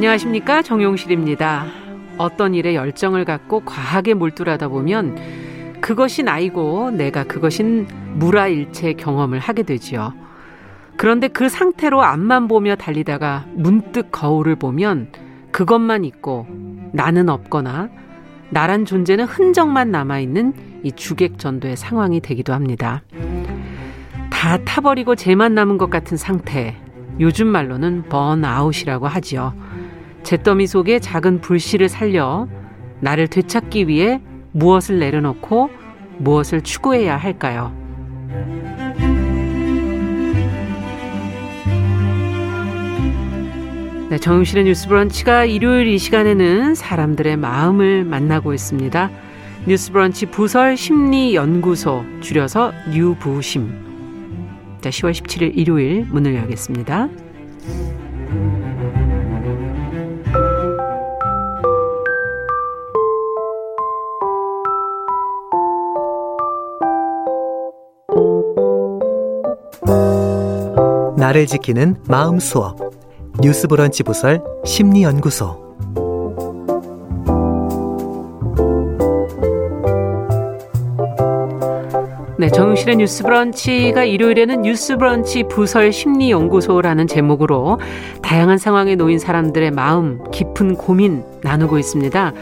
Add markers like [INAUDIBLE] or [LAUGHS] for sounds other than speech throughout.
안녕하십니까 정용실입니다. 어떤 일에 열정을 갖고 과하게 몰두하다 보면 그것이 나이고 내가 그것인 무라일체 경험을 하게 되지요. 그런데 그 상태로 앞만 보며 달리다가 문득 거울을 보면 그것만 있고 나는 없거나 나란 존재는 흔적만 남아있는 이 주객전도의 상황이 되기도 합니다. 다 타버리고 죄만 남은 것 같은 상태. 요즘 말로는 번아웃이라고 하지요. 잿더미 속에 작은 불씨를 살려 나를 되찾기 위해 무엇을 내려놓고 무엇을 추구해야 할까요? 네, 정용실의 뉴스 브런치가 일요일 이 시간에는 사람들의 마음을 만나고 있습니다. 뉴스 브런치 부설 심리 연구소 줄여서 뉴부심. 자, 10월 17일 일요일 문을 열겠습니다. 나를 지키는 마음 수업 뉴스 브런치 부설 심리 연구소 네, 정용실의 뉴스 브런치가 일요일에는 뉴스 브런치 부설 심리 연구소라는 제목으로 다양한 상황에 놓인 사람들의 마음, 깊은 고민 나누고 있습니다.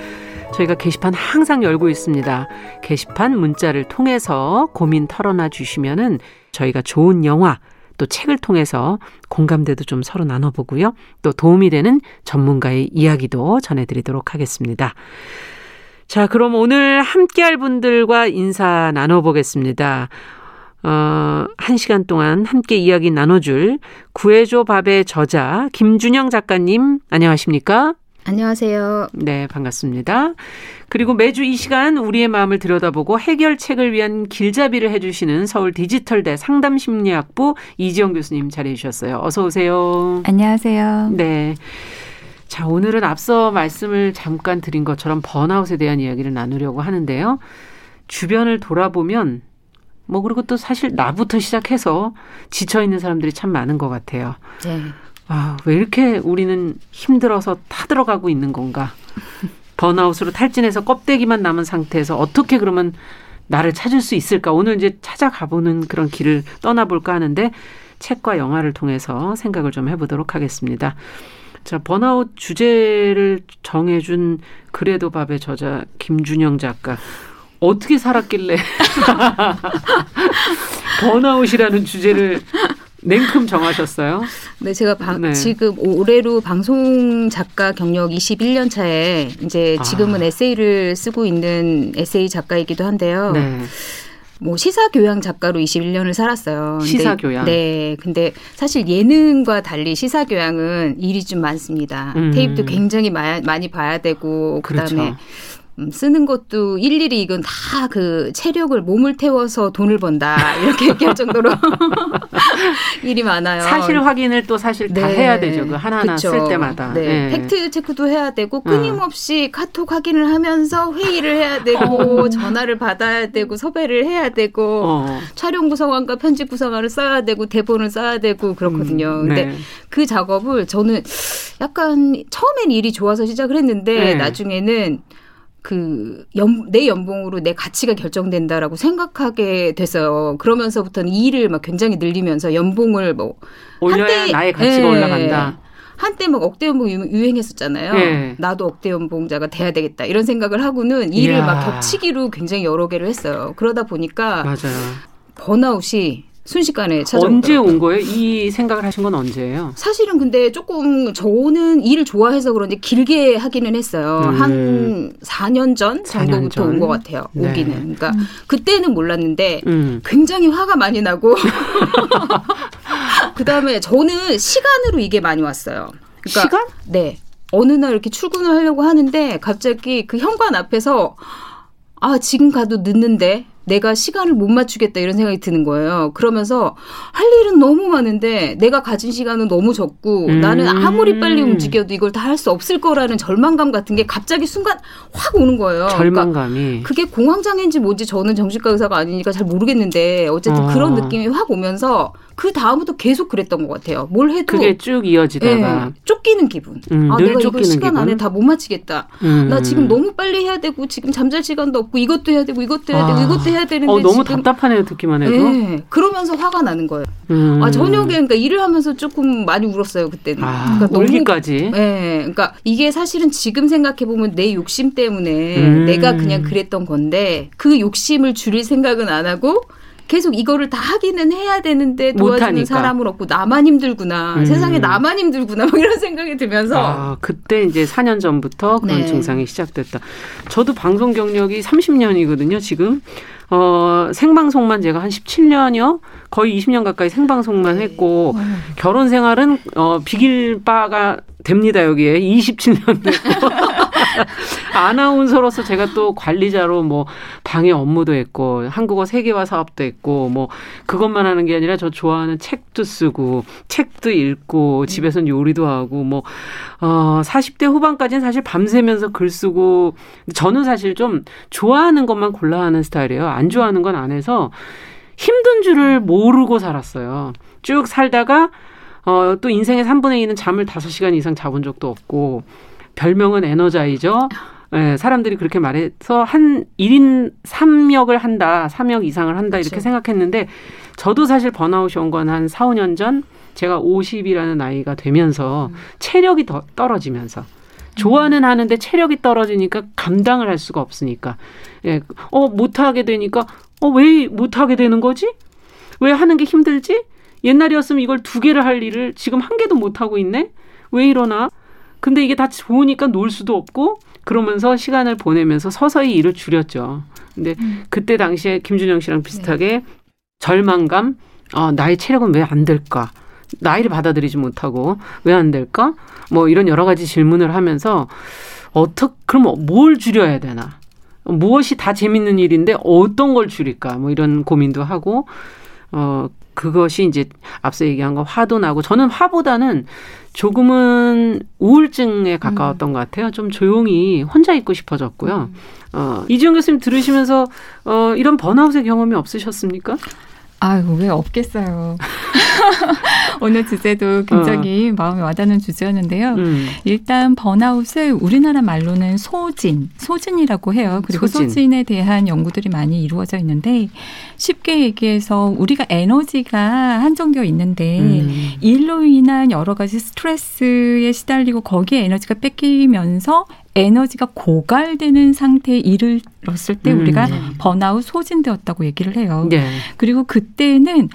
저희가 게시판 항상 열고 있습니다. 게시판 문자를 통해서 고민 털어놔 주시면은 저희가 좋은 영화 또 책을 통해서 공감대도 좀 서로 나눠보고요. 또 도움이 되는 전문가의 이야기도 전해드리도록 하겠습니다. 자, 그럼 오늘 함께 할 분들과 인사 나눠보겠습니다. 어, 한 시간 동안 함께 이야기 나눠줄 구해줘 밥의 저자 김준영 작가님, 안녕하십니까? 안녕하세요. 네, 반갑습니다. 그리고 매주 이 시간 우리의 마음을 들여다보고 해결책을 위한 길잡이를 해주시는 서울 디지털대 상담심리학부 이지영 교수님 자리해 주셨어요. 어서 오세요. 안녕하세요. 네. 자, 오늘은 앞서 말씀을 잠깐 드린 것처럼 번아웃에 대한 이야기를 나누려고 하는데요. 주변을 돌아보면 뭐 그리고 또 사실 나부터 시작해서 지쳐 있는 사람들이 참 많은 것 같아요. 네. 아, 왜 이렇게 우리는 힘들어서 타들어가고 있는 건가? 번아웃으로 탈진해서 껍데기만 남은 상태에서 어떻게 그러면 나를 찾을 수 있을까? 오늘 이제 찾아가보는 그런 길을 떠나볼까 하는데 책과 영화를 통해서 생각을 좀 해보도록 하겠습니다. 자, 번아웃 주제를 정해준 그래도 밥의 저자 김준영 작가. 어떻게 살았길래 [LAUGHS] 번아웃이라는 주제를 냉큼 정하셨어요? [LAUGHS] 네, 제가 방, 네. 지금 올해로 방송 작가 경력 21년 차에 이제 아. 지금은 아. 에세이를 쓰고 있는 에세이 작가이기도 한데요. 네. 뭐 시사 교양 작가로 21년을 살았어요. 시사 교양. 네. 근데 사실 예능과 달리 시사 교양은 일이 좀 많습니다. 음. 테이프도 굉장히 마, 많이 봐야 되고 그다음에 그렇죠. 음, 쓰는 것도 일일이 이건 다 그 체력을 몸을 태워서 돈을 번다 이렇게 얘기할 정도로 [LAUGHS] 일이 많아요. 사실 확인을 또 사실 다 네. 해야 되죠. 그 하나하나 그쵸. 쓸 때마다. 네. 네. 팩트 체크도 해야 되고 어. 끊임없이 어. 카톡 확인을 하면서 회의를 해야 되고 어. 전화를 받아야 되고 섭외를 해야 되고 어. 촬영 구성안과 편집 구성안을 써야 되고 대본을 써야 되고 그렇거든요. 음, 네. 근데 그 작업을 저는 약간 처음엔 일이 좋아서 시작을 했는데 네. 나중에는 그, 연, 내 연봉으로 내 가치가 결정된다라고 생각하게 됐어요. 그러면서부터는 일을 막 굉장히 늘리면서 연봉을 뭐. 올려야 한때, 나의 가치가 예, 올라간다. 한때 막 억대 연봉 유행했었잖아요. 예. 나도 억대 연봉자가 돼야 되겠다. 이런 생각을 하고는 일을 이야. 막 겹치기로 굉장히 여러 개를 했어요. 그러다 보니까. 맞아요. 번아웃이 순식간에 찾아오더라고요. 언제 온 거예요? 이 생각을 하신 건 언제예요? 사실은 근데 조금 저는 일을 좋아해서 그런지 길게 하기는 했어요. 음. 한 4년 전 정도부터 온 것 같아요. 네. 오기는. 그러니까 음. 그때는 몰랐는데 음. 굉장히 화가 많이 나고 [LAUGHS] 그다음에 저는 시간으로 이게 많이 왔어요. 그러니까 시간? 네. 어느 날 이렇게 출근을 하려고 하는데 갑자기 그 현관 앞에서 아 지금 가도 늦는데 내가 시간을 못 맞추겠다 이런 생각이 드는 거예요. 그러면서 할 일은 너무 많은데 내가 가진 시간은 너무 적고 음. 나는 아무리 빨리 움직여도 이걸 다 할 수 없을 거라는 절망감 같은 게 갑자기 순간 확 오는 거예요. 그러니까 절망감이. 그러니까 그게 공황장애인지 뭔지 저는 정신과 의사가 아니니까 잘 모르겠는데 어쨌든 어. 그런 느낌이 확 오면서 그 다음부터 계속 그랬던 것 같아요. 뭘 해도 그게 쭉 이어지다가 네, 쫓기는 기분. 음, 아 내가 이거 시간 기분? 안에 다못 맞추겠다. 음. 나 지금 너무 빨리 해야 되고 지금 잠잘 시간도 없고 이것도 해야 되고 이것도 해야 되고 아. 이것도 해야 되는데 어, 너무 지금 답답하네요 듣기만 해도. 네, 그러면서 화가 나는 거예요. 음. 아 저녁에 그러니까 일을 하면서 조금 많이 울었어요 그때는. 아, 그러니까 울기까지. 네, 그러니까 이게 사실은 지금 생각해 보면 내 욕심 때문에 음. 내가 그냥 그랬던 건데 그 욕심을 줄일 생각은 안 하고 계속 이거를 다 하기는 해야 되는데 도와주는 사람을 없고 나만 힘들구나. 음. 세상에 나만 힘들구나. 막 이런 생각이 들면서. 아, 그때 이제 4년 전부터 그런 네. 증상이 시작됐다. 저도 방송 경력이 30년이거든요, 지금. 어, 생방송만 제가 한 17년이요? 거의 20년 가까이 생방송만 네. 했고, 네. 결혼 생활은, 어, 비길 바가 됩니다, 여기에. 27년 됐고. [LAUGHS] [LAUGHS] 아나운서로서 제가 또 관리자로 뭐 방해 업무도 했고 한국어 세계화 사업도 했고 뭐 그것만 하는 게 아니라 저 좋아하는 책도 쓰고 책도 읽고 집에서는 요리도 하고 뭐 어, 40대 후반까지는 사실 밤새면서 글 쓰고 저는 사실 좀 좋아하는 것만 골라 하는 스타일이에요. 안 좋아하는 건 안 해서 힘든 줄을 모르고 살았어요. 쭉 살다가 어, 또 인생의 3분의 2는 잠을 5시간 이상 자본 적도 없고 별명은 에너자이저. 예, 사람들이 그렇게 말해서 한 1인 3역을 한다, 3역 이상을 한다 그렇죠. 이렇게 생각했는데 저도 사실 번아웃이 온 건 한 4, 5년 전 제가 50이라는 나이가 되면서 음. 체력이 더 떨어지면서 좋아는 하는데 체력이 떨어지니까 감당을 할 수가 없으니까 예, 어 못하게 되니까 어 왜 못하게 되는 거지? 왜 하는 게 힘들지? 옛날이었으면 이걸 두 개를 할 일을 지금 한 개도 못 하고 있네. 왜 이러나? 근데 이게 다 좋으니까 놀 수도 없고 그러면서 시간을 보내면서 서서히 일을 줄였죠. 근데 음. 그때 당시에 김준영 씨랑 비슷하게 네. 절망감, 어, 나의 체력은 왜 안 될까? 나이를 받아들이지 못하고 왜 안 될까? 뭐 이런 여러 가지 질문을 하면서 어떻게 그럼 뭘 줄여야 되나? 무엇이 다 재밌는 일인데 어떤 걸 줄일까? 뭐 이런 고민도 하고 어 그것이 이제 앞서 얘기한 거 화도 나고 저는 화보다는 조금은 우울증에 가까웠던 음. 것 같아요. 좀 조용히 혼자 있고 싶어졌고요. 음. 어, 이지영 교수님 들으시면서 어, 이런 번아웃의 경험이 없으셨습니까? 아유, 왜 없겠어요. [LAUGHS] 오늘 주제도 굉장히 어. 마음에 와닿는 주제였는데요. 음. 일단 번아웃을 우리나라 말로는 소진, 소진이라고 해요. 그리고 소진. 에 대한 연구들이 많이 이루어져 있는데 쉽게 얘기해서 우리가 에너지가 한정되어 있는데 음. 일로 인한 여러 가지 스트레스에 시달리고 거기에 에너지가 뺏기면서 에너지가 고갈되는 상태에 이르렀을 때 음. 우리가 번아웃 소진되었다고 얘기를 해요. 네. 그리고 그때는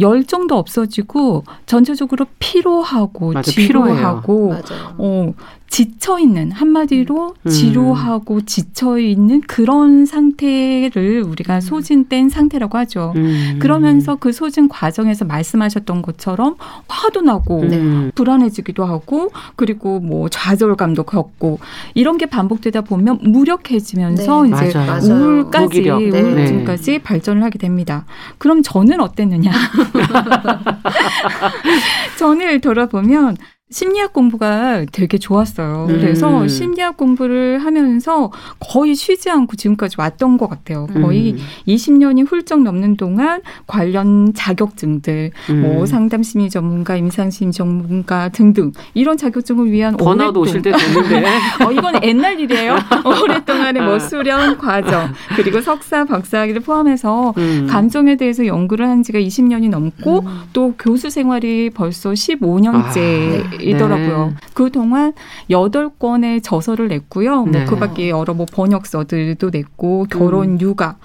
열정도 없어지고 전체적으로 피로하고 맞아, 지루하고 어 지쳐 있는 한마디로 음. 지루하고 지쳐 있는 그런 상태를 우리가 음. 소진된 상태라고 하죠. 음. 그러면서 그 소진 과정에서 말씀하셨던 것처럼 화도 나고 네. 불안해지기도 하고 그리고 뭐 좌절감도 겪고 이런 게 반복되다 보면 무력해지면서 네. 이제 맞아요. 우울까지 네. 우울증까지 네. 발전을 하게 됩니다. 그럼 저는 어땠느냐? [LAUGHS] 전을 돌아보면 심리학 공부가 되게 좋았어요. 음. 그래서 심리학 공부를 하면서 거의 쉬지 않고 지금까지 왔던 것 같아요. 거의 음. 20년이 훌쩍 넘는 동안 관련 자격증들, 음. 뭐 상담 심리 전문가, 임상 심리 전문가 등등 이런 자격증을 위한 번아웃 오실 때 됐는데 [LAUGHS] 어, 이건 옛날 일이에요. [LAUGHS] 오랫동안의 뭐 아. 수련 과정 그리고 석사, 박사학위를 포함해서 음. 감정에 대해서 연구를 한 지가 20년이 넘고 음. 또 교수 생활이 벌써 15년째. 아. 이더라고요. 네. 그 동안 여덟 권의 저서를 냈고요. 뭐 네. 그밖에 여러 뭐 번역서들도 냈고 결혼, 음. 육아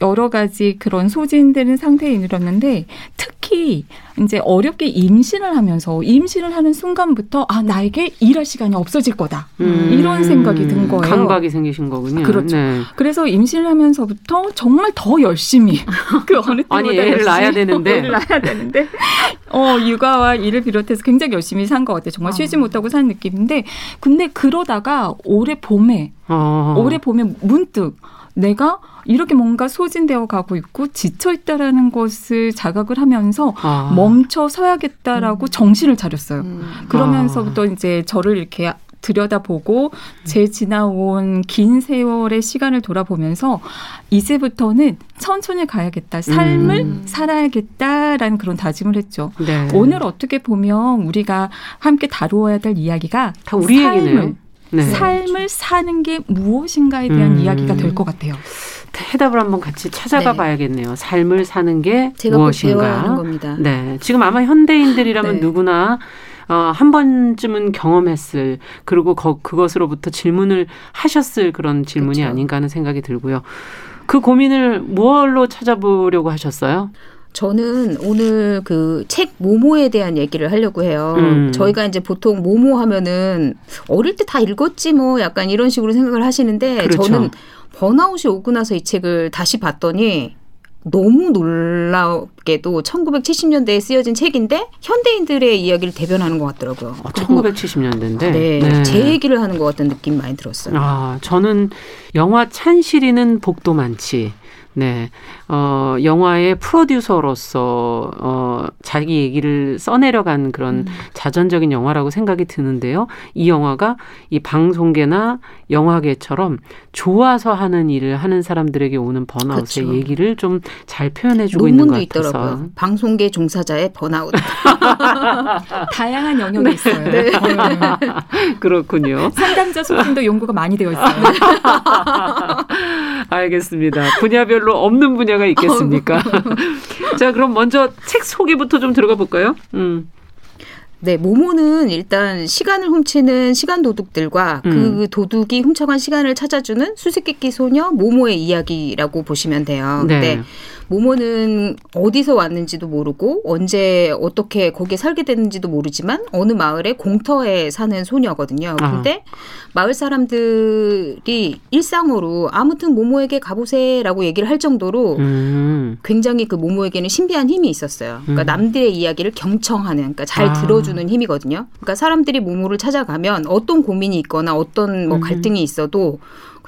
여러 가지 그런 소진되는 상태에 이르렀는데 특히 이제 어렵게 임신을 하면서 임신을 하는 순간부터 아 나에게 일할 시간이 없어질 거다 음. 이런 생각이 든 거예요. 강박이 생기신 거군요. 그렇죠. 네. 그래서 임신을 하면서부터 정말 더 열심히 [LAUGHS] 그 어느 때보다 아니 애를 낳아야 되는데 애를 낳아야 되는데 어 육아와 일을 비롯해서 굉장히 열심히 산 것 같아요. 정말 쉬지 어. 못하고 산 느낌인데 근데 그러다가 올해 봄에 어. 올해 봄에 문득 내가 이렇게 뭔가 소진되어 가고 있고 지쳐 있다라는 것을 자각을 하면서 아. 멈춰 서야겠다라고 음. 정신을 차렸어요. 음. 그러면서부터 아. 이제 저를 이렇게 들여다보고 제 지나온 긴 세월의 시간을 돌아보면서 이제부터는 천천히 가야겠다. 삶을 음. 살아야겠다라는 그런 다짐을 했죠. 네. 오늘 어떻게 보면 우리가 함께 다루어야 될 이야기가 다 우리 삶을, 얘기네요. 네. 삶을 사는 게 무엇인가에 대한 음. 이야기가 될 것 같아요. 해답을 한번 같이 찾아가 네. 봐야겠네요. 삶을 사는 게 무엇인가. 네. 지금 아마 현대인들이라면 네. 누구나 어, 한 번쯤은 경험했을 그리고 거, 그것으로부터 질문을 하셨을 그런 질문이 그렇죠. 아닌가 하는 생각이 들고요. 그 고민을 무얼로 찾아보려고 하셨어요? 저는 오늘 그 책 모모에 대한 얘기를 하려고 해요. 음. 저희가 이제 보통 모모 하면은 어릴 때 다 읽었지 뭐 약간 이런 식으로 생각을 하시는데 그렇죠. 저는 번아웃이 오고 나서 이 책을 다시 봤더니 너무 놀랍게도 1970년대에 쓰여진 책인데 현대인들의 이야기를 대변하는 것 같더라고요. 어, 1970년대인데 네, 네, 제 얘기를 하는 것 같은 느낌 많이 들었어요. 아, 저는 영화 찬실이는 복도 많지. 네. 어, 영화의 프로듀서로서 어, 자기 얘기를 써내려간 그런 음. 자전적인 영화라고 생각이 드는데요. 이 영화가 이 방송계나 영화계처럼 좋아서 하는 일을 하는 사람들에게 오는 번아웃의 그렇죠. 얘기를 좀 잘 표현해주고 있는 것 같아서. 있더라고요. 방송계 종사자의 번아웃. [LAUGHS] 다양한 영역이 있어요. 네. [LAUGHS] 그렇군요. 상담자 소진도 연구가 많이 되어 있어요. [LAUGHS] 알겠습니다. 분야별로 없는 분야가 있겠습니까? [LAUGHS] [LAUGHS] 자, 그럼 먼저 책 소개부터 좀 들어가 볼까요? 음. 네, 모모는 일단 시간을 훔치는 시간 도둑들과 그 음. 그 도둑이 훔쳐간 시간을 찾아주는 수수께끼 소녀 모모의 이야기라고 보시면 돼요. 네. 근데 모모는 어디서 왔는지도 모르고 언제 어떻게 거기에 살게 됐는지도 모르지만 어느 마을에 공터에 사는 소녀거든요. 아. 근데 아. 마을 사람들이 일상으로 아무튼 모모에게 가보세라고 얘기를 할 정도로 음. 굉장히 그 모모에게는 신비한 힘이 있었어요. 그러니까 음. 남들의 이야기를 경청하는, 그러니까 잘 아. 들어주는 힘이거든요. 그러니까 사람들이 모모를 찾아가면 어떤 고민이 있거나 어떤 뭐 음. 갈등이 있어도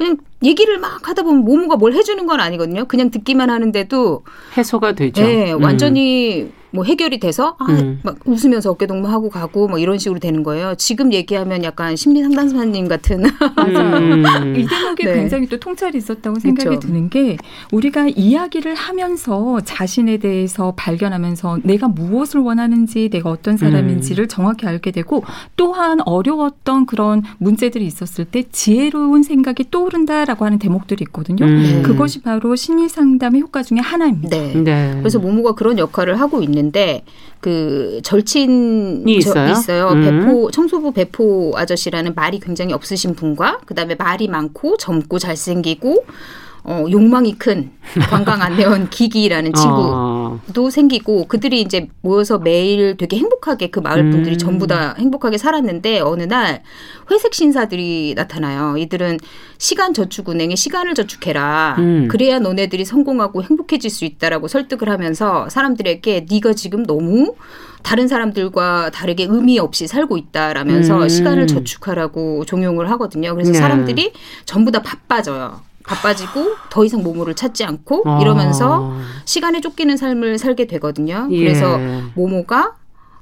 그냥 얘기를 막 하다 보면 모모가 뭘 해주는 건 아니거든요. 그냥 듣기만 하는데도 해소가 되죠. 네, 완전히 음. 뭐 해결이 돼서 아, 음. 막 웃으면서 어깨 동무하고 가고 뭐 이런 식으로 되는 거예요. 지금 얘기하면 약간 심리 상담사님 같은 [LAUGHS] 음. 이 대목에 네. 굉장히 또 통찰이 있었다고 생각이 그렇죠. 드는 게 우리가 이야기를 하면서 자신에 대해서 발견하면서 내가 무엇을 원하는지 내가 어떤 사람인지를 음. 정확히 알게 되고 또한 어려웠던 그런 문제들이 있었을 때 지혜로운 생각이 떠오른다라고 하는 대목들이 있거든요. 음. 그것이 바로 심리 상담의 효과 중에 하나입니다. 네. 네. 그래서 모모가 그런 역할을 하고 있는 있는데 그 절친이 있어요. 있어요. 음. 배포 청소부 배포 아저씨라는 말이 굉장히 없으신 분과 그다음에 말이 많고 젊고 잘생기고 어, 욕망이 큰 관광 안내원 기기라는 [LAUGHS] 친구 도 어. 생기고 그들이 이제 모여서 매일 되게 행복하게 그 마을 분들이 음. 전부 다 행복하게 살았는데 어느 날 회색 신사들이 나타나요. 이들은 시간 저축은행에 시간을 저축해라. 음. 그래야 너네들이 성공하고 행복해질 수 있다라고 설득을 하면서 사람들에게 네가 지금 너무 다른 사람들과 다르게 의미 없이 살고 있다라면서 음. 시간을 저축하라고 종용을 하거든요. 그래서 네. 사람들이 전부 다 바빠져요. 바빠지고 더 이상 모모를 찾지 않고 아. 이러면서 시간에 쫓기는 삶을 살게 되거든요. 예. 그래서 모모가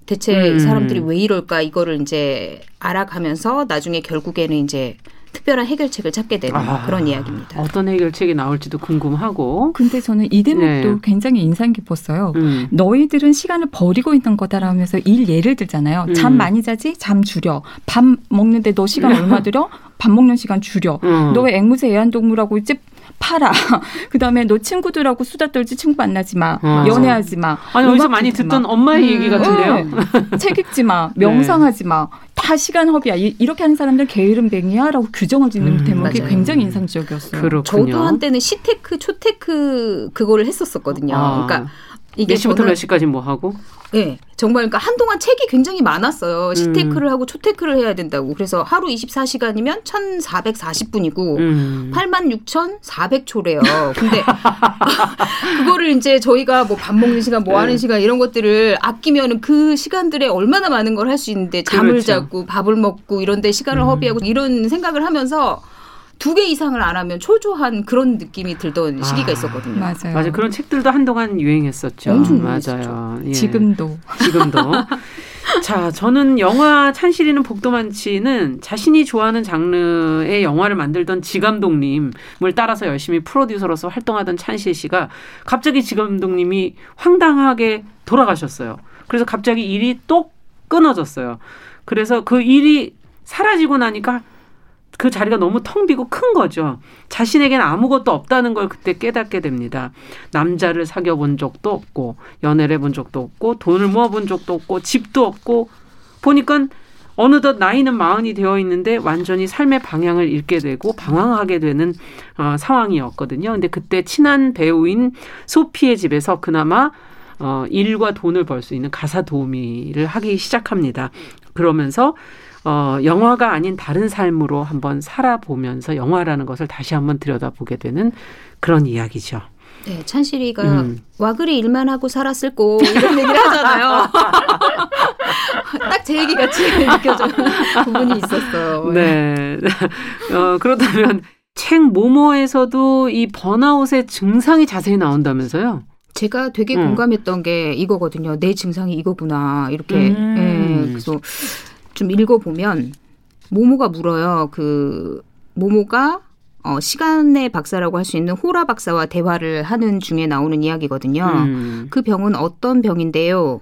대체 음. 이 사람들이 왜 이럴까 이거를 이제 알아가면서 나중에 결국에는 이제 특별한 해결책을 찾게 되는 아, 그런 이야기입니다. 어떤 해결책이 나올지도 궁금하고. 근데 저는 이 대목도 네. 굉장히 인상 깊었어요. 음. 너희들은 시간을 버리고 있는 거다라면서 일 예를 들잖아요. 음. 잠 많이 자지? 잠 줄여. 밥 먹는데 너 시간 얼마 들여? 밥 먹는 시간 줄여. 음. 너왜 앵무새 애완동물하고 이제 팔아. [LAUGHS] 그다음에 너 친구들하고 수다 떨지 친구 만나지 마. 아, 연애하지 마. 아니 어디서 많이 듣던 마. 엄마의 음, 얘기 같은데요. 네. 책 읽지 마. [LAUGHS] 네. 명상하지 마. 다 시간 허비야. 이, 렇게 하는 사람들 게으름뱅이야라고 규정을 짓는 음, 대목이 맞아요. 굉장히 인상적이었어요. 그렇군요. 저도 한때는 시테크, 초테크 그거를 했었었거든요. 아. 그러니까 이게 몇 시부터 몇 시까지 뭐 하고? 네. 정말 그러니까 한동안 책이 굉장히 많았어요. 시테크를 음. 하고 초테크를 해야 된다고. 그래서 하루 24시간이면 1,440분이고 음. 86,400초래요. 근데 [LAUGHS] 그거를 이제 저희가 뭐 밥 먹는 시간, 뭐 하는 네. 시간 이런 것들을 아끼면은 그 시간들에 얼마나 많은 걸 할 수 있는데 잠을 그렇죠. 자고 밥을 먹고 이런 데 시간을 음. 허비하고 이런 생각을 하면서 두 개 이상을 안 하면 초조한 그런 느낌이 들던 시기가 아, 있었거든요. 맞아요. 맞아요. 그런 책들도 한동안 유행했었죠. 엄청 맞아요. 예. 지금도. [LAUGHS] 지금도. 자, 저는 영화 찬실이는 복도 많지는 자신이 좋아하는 장르의 영화를 만들던 지감독님을 따라서 열심히 프로듀서로서 활동하던 찬실 씨가 갑자기 지감독님이 황당하게 돌아가셨어요. 그래서 갑자기 일이 또 끊어졌어요. 그래서 그 일이 사라지고 나니까 그 자리가 너무 텅 비고 큰 거죠. 자신에게는 아무것도 없다는 걸 그때 깨닫게 됩니다. 남자를 사귀어 본 적도 없고, 연애를 해본 적도 없고, 돈을 모아 본 적도 없고, 집도 없고, 보니까 어느덧 나이는 마흔이 되어 있는데 완전히 삶의 방향을 잃게 되고 방황하게 되는 어, 상황이었거든요. 근데 그때 친한 배우인 소피의 집에서 그나마 어, 일과 돈을 벌 수 있는 가사 도우미를 하기 시작합니다. 그러면서 어, 영화가 아닌 다른 삶으로 한번 살아보면서 영화라는 것을 다시 한번 들여다보게 되는 그런 이야기죠. 네, 찬실이가 음. 와 그리 일만 하고 살았을 거 이런 얘기를 하잖아요. [LAUGHS] 딱 제 얘기 같이 느껴져 부분이 있었어요. 네. [LAUGHS] 어, 그렇다면 책 모모에서도 이 번아웃의 증상이 자세히 나온다면서요? 제가 되게 음. 공감했던 게 이거거든요. 내 증상이 이거구나. 이렇게. 음. 예, 그래서 좀 읽어보면 모모가 물어요. 그 모모가 어, 시간의 박사라고 할 수 있는 호라 박사와 대화를 하는 중에 나오는 이야기거든요. 음. 그 병은 어떤 병인데요?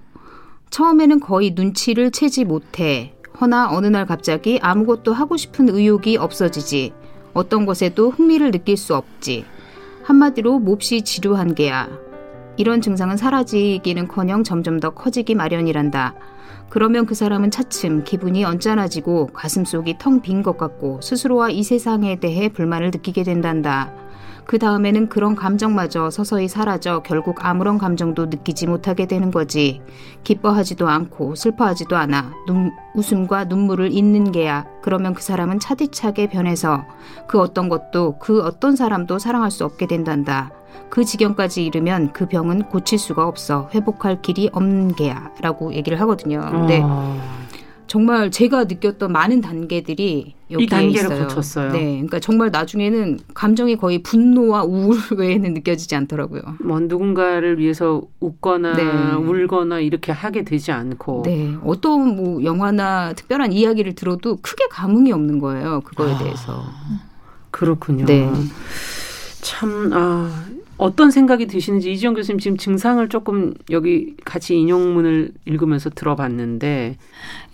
처음에는 거의 눈치를 채지 못해. 허나 어느 날 갑자기 아무것도 하고 싶은 의욕이 없어지지. 어떤 것에도 흥미를 느낄 수 없지. 한마디로 몹시 지루한 게야. 이런 증상은 사라지기는커녕 점점 더 커지기 마련이란다. 그러면 그 사람은 차츰 기분이 언짢아지고 가슴속이 텅 빈 것 같고 스스로와 이 세상에 대해 불만을 느끼게 된단다. 그 다음에는 그런 감정마저 서서히 사라져 결국 아무런 감정도 느끼지 못하게 되는 거지. 기뻐하지도 않고 슬퍼하지도 않아. 눈, 웃음과 눈물을 잇는 게야. 그러면 그 사람은 차디차게 변해서 그 어떤 것도 그 어떤 사람도 사랑할 수 없게 된단다. 그 지경까지 이르면 그 병은 고칠 수가 없어 회복할 길이 없는 게야라고 얘기를 하거든요. 근데 어. 정말 제가 느꼈던 많은 단계들이 여기에 이 단계를 있어요. 거쳤어요. 네, 그러니까 정말 나중에는 감정이 거의 분노와 우울 [LAUGHS] 외에는 느껴지지 않더라고요. 뭐 누군가를 위해서 웃거나 네. 울거나 이렇게 하게 되지 않고. 네, 어떤 뭐 영화나 특별한 이야기를 들어도 크게 감흥이 없는 거예요. 그거에 아, 대해서. 그렇군요. 네. 참, 아, 어떤 생각이 드시는지 이지영 교수님 지금 증상을 조금 여기 같이 인용문을 읽으면서 들어봤는데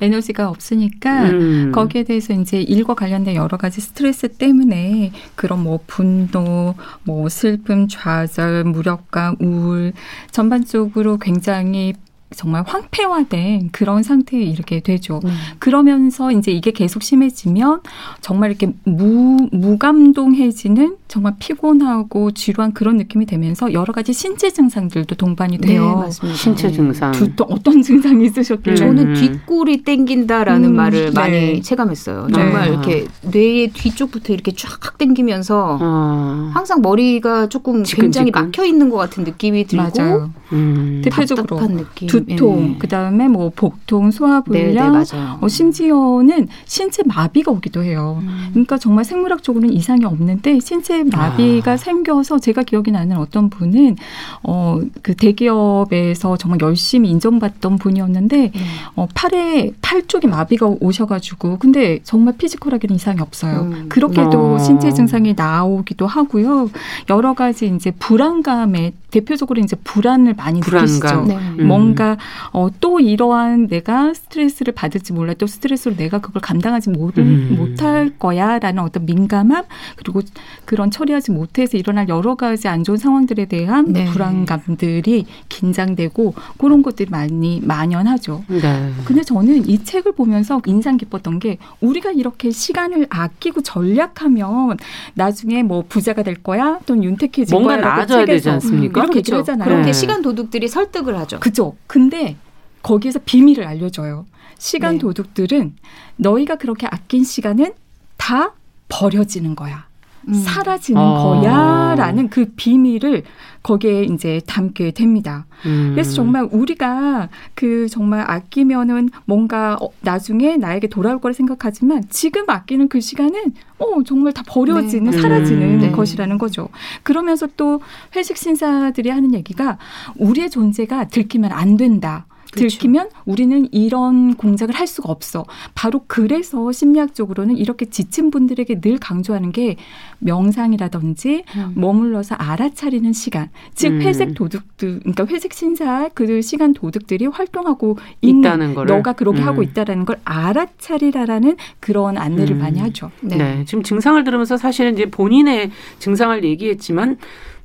에너지가 없으니까 음. 거기에 대해서 이제 일과 관련된 여러 가지 스트레스 때문에 그런 뭐 분노, 뭐 슬픔, 좌절, 무력감, 우울 전반적으로 굉장히 정말 황폐화된 그런 상태에 이르게 되죠. 음. 그러면서 이제 이게 계속 심해지면 정말 이렇게 무, 무감동해지는 정말 피곤하고 지루한 그런 느낌이 되면서 여러 가지 신체 증상들도 동반이 돼요. 네, 맞습니다. 신체 네. 증상. 두, 어떤 증상이 있으셨길래? 저는 음. 뒷골이 땡긴다라는 음, 말을 네. 많이 체감했어요. 정말 네. 이렇게 뇌의 뒤쪽부터 이렇게 쫙 땡기면서 어. 항상 머리가 조금 지끈지끈. 굉장히 막혀 있는 것 같은 느낌이 들고 맞아요. 음. 대표적으로 느낌. 두통, 네. 그다음에 뭐 복통, 소화불량, 네, 네, 어, 심지어는 신체 마비가 오기도 해요. 음. 그러니까 정말 생물학적으로는 이상이 없는데 신체 마비가 아. 생겨서 제가 기억이 나는 어떤 분은 어, 그 대기업에서 정말 열심히 인정받던 분이었는데 음. 어, 팔에 팔 쪽에 마비가 오셔가지고 근데 정말 피지컬하게는 이상이 없어요. 음. 그렇게도 어. 신체 증상이 나오기도 하고요. 여러 가지 이제 불안감에 대표적으로 이제 불안을 많이 불안감. 느끼시죠. 네. 음. 뭔가 어, 또 이러한 내가 스트레스를 받을지 몰라 또 스트레스로 내가 그걸 감당하지 못, 음. 못할 거야라는 어떤 민감함 그리고 그런 처리하지 못해서 일어날 여러 가지 안 좋은 상황들에 대한 네. 불안감들이 긴장되고 그런 것들이 많이 만연하죠. 네. 근데 저는 이 책을 보면서 인상 깊었던 게 우리가 이렇게 시간을 아끼고 전략하면 나중에 뭐 부자가 될 거야 또는 윤택해질 뭔가 나아져야 되지 않습니까? 이렇게 그렇죠. 하잖아요. 그렇게 네. 시간 도둑들이 설득을 하죠. 그죠. 근데 거기에서 비밀을 알려줘요. 시간 네. 도둑들은 너희가 그렇게 아낀 시간은 다 버려지는 거야. 음. 사라지는 아. 거야라는 그 비밀을 거기에 이제 담게 됩니다. 음. 그래서 정말 우리가 그 정말 아끼면은 뭔가 어, 나중에 나에게 돌아올 거라 생각하지만 지금 아끼는 그 시간은 어 정말 다 버려지는 네. 사라지는 음. 네. 것이라는 거죠. 그러면서 또 회식 신사들이 하는 얘기가 우리의 존재가 들키면 안 된다. 그렇죠. 들키면 우리는 이런 공작을 할 수가 없어. 바로 그래서 심리학적으로는 이렇게 지친 분들에게 늘 강조하는 게 명상이라든지 음. 머물러서 알아차리는 시간. 즉 음. 회색 도둑들, 그러니까 회색 신사 그 시간 도둑들이 활동하고 있는 거를. 너가 그렇게 음. 하고 있다라는 걸 알아차리라라는 그런 안내를 많이 음. 하죠. 네. 네. 지금 증상을 들으면서 사실은 이제 본인의 증상을 얘기했지만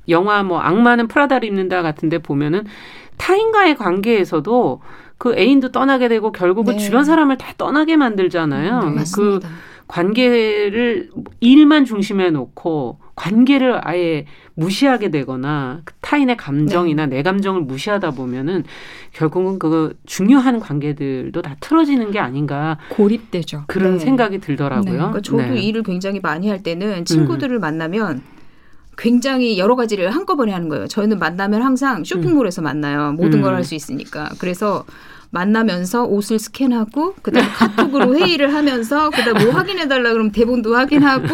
영화 뭐 악마는 프라다를 입는다 같은데 보면은 타인과의 관계에서도 그 애인도 떠나게 되고 결국은 네. 주변 사람을 다 떠나게 만들잖아요. 네, 그 관계를 일만 중심에 놓고 관계를 아예 무시하게 되거나 그 타인의 감정이나 네. 내 감정을 무시하다 보면은 결국은 그 중요한 관계들도 다 틀어지는 게 아닌가 고립되죠. 그런 네. 생각이 들더라고요. 네. 그러니까 저도 네. 일을 굉장히 많이 할 때는 친구들을 음. 만나면 굉장히 여러 가지를 한꺼번에 하는 거예요. 저희는 만나면 항상 쇼핑몰에서 음. 만나요. 모든 음. 걸할 수 있으니까. 그래서 만나면서 옷을 스캔하고 그다음에 카톡으로 회의를 하면서 그다음 뭐 확인해 달라 그러면 대본도 확인하고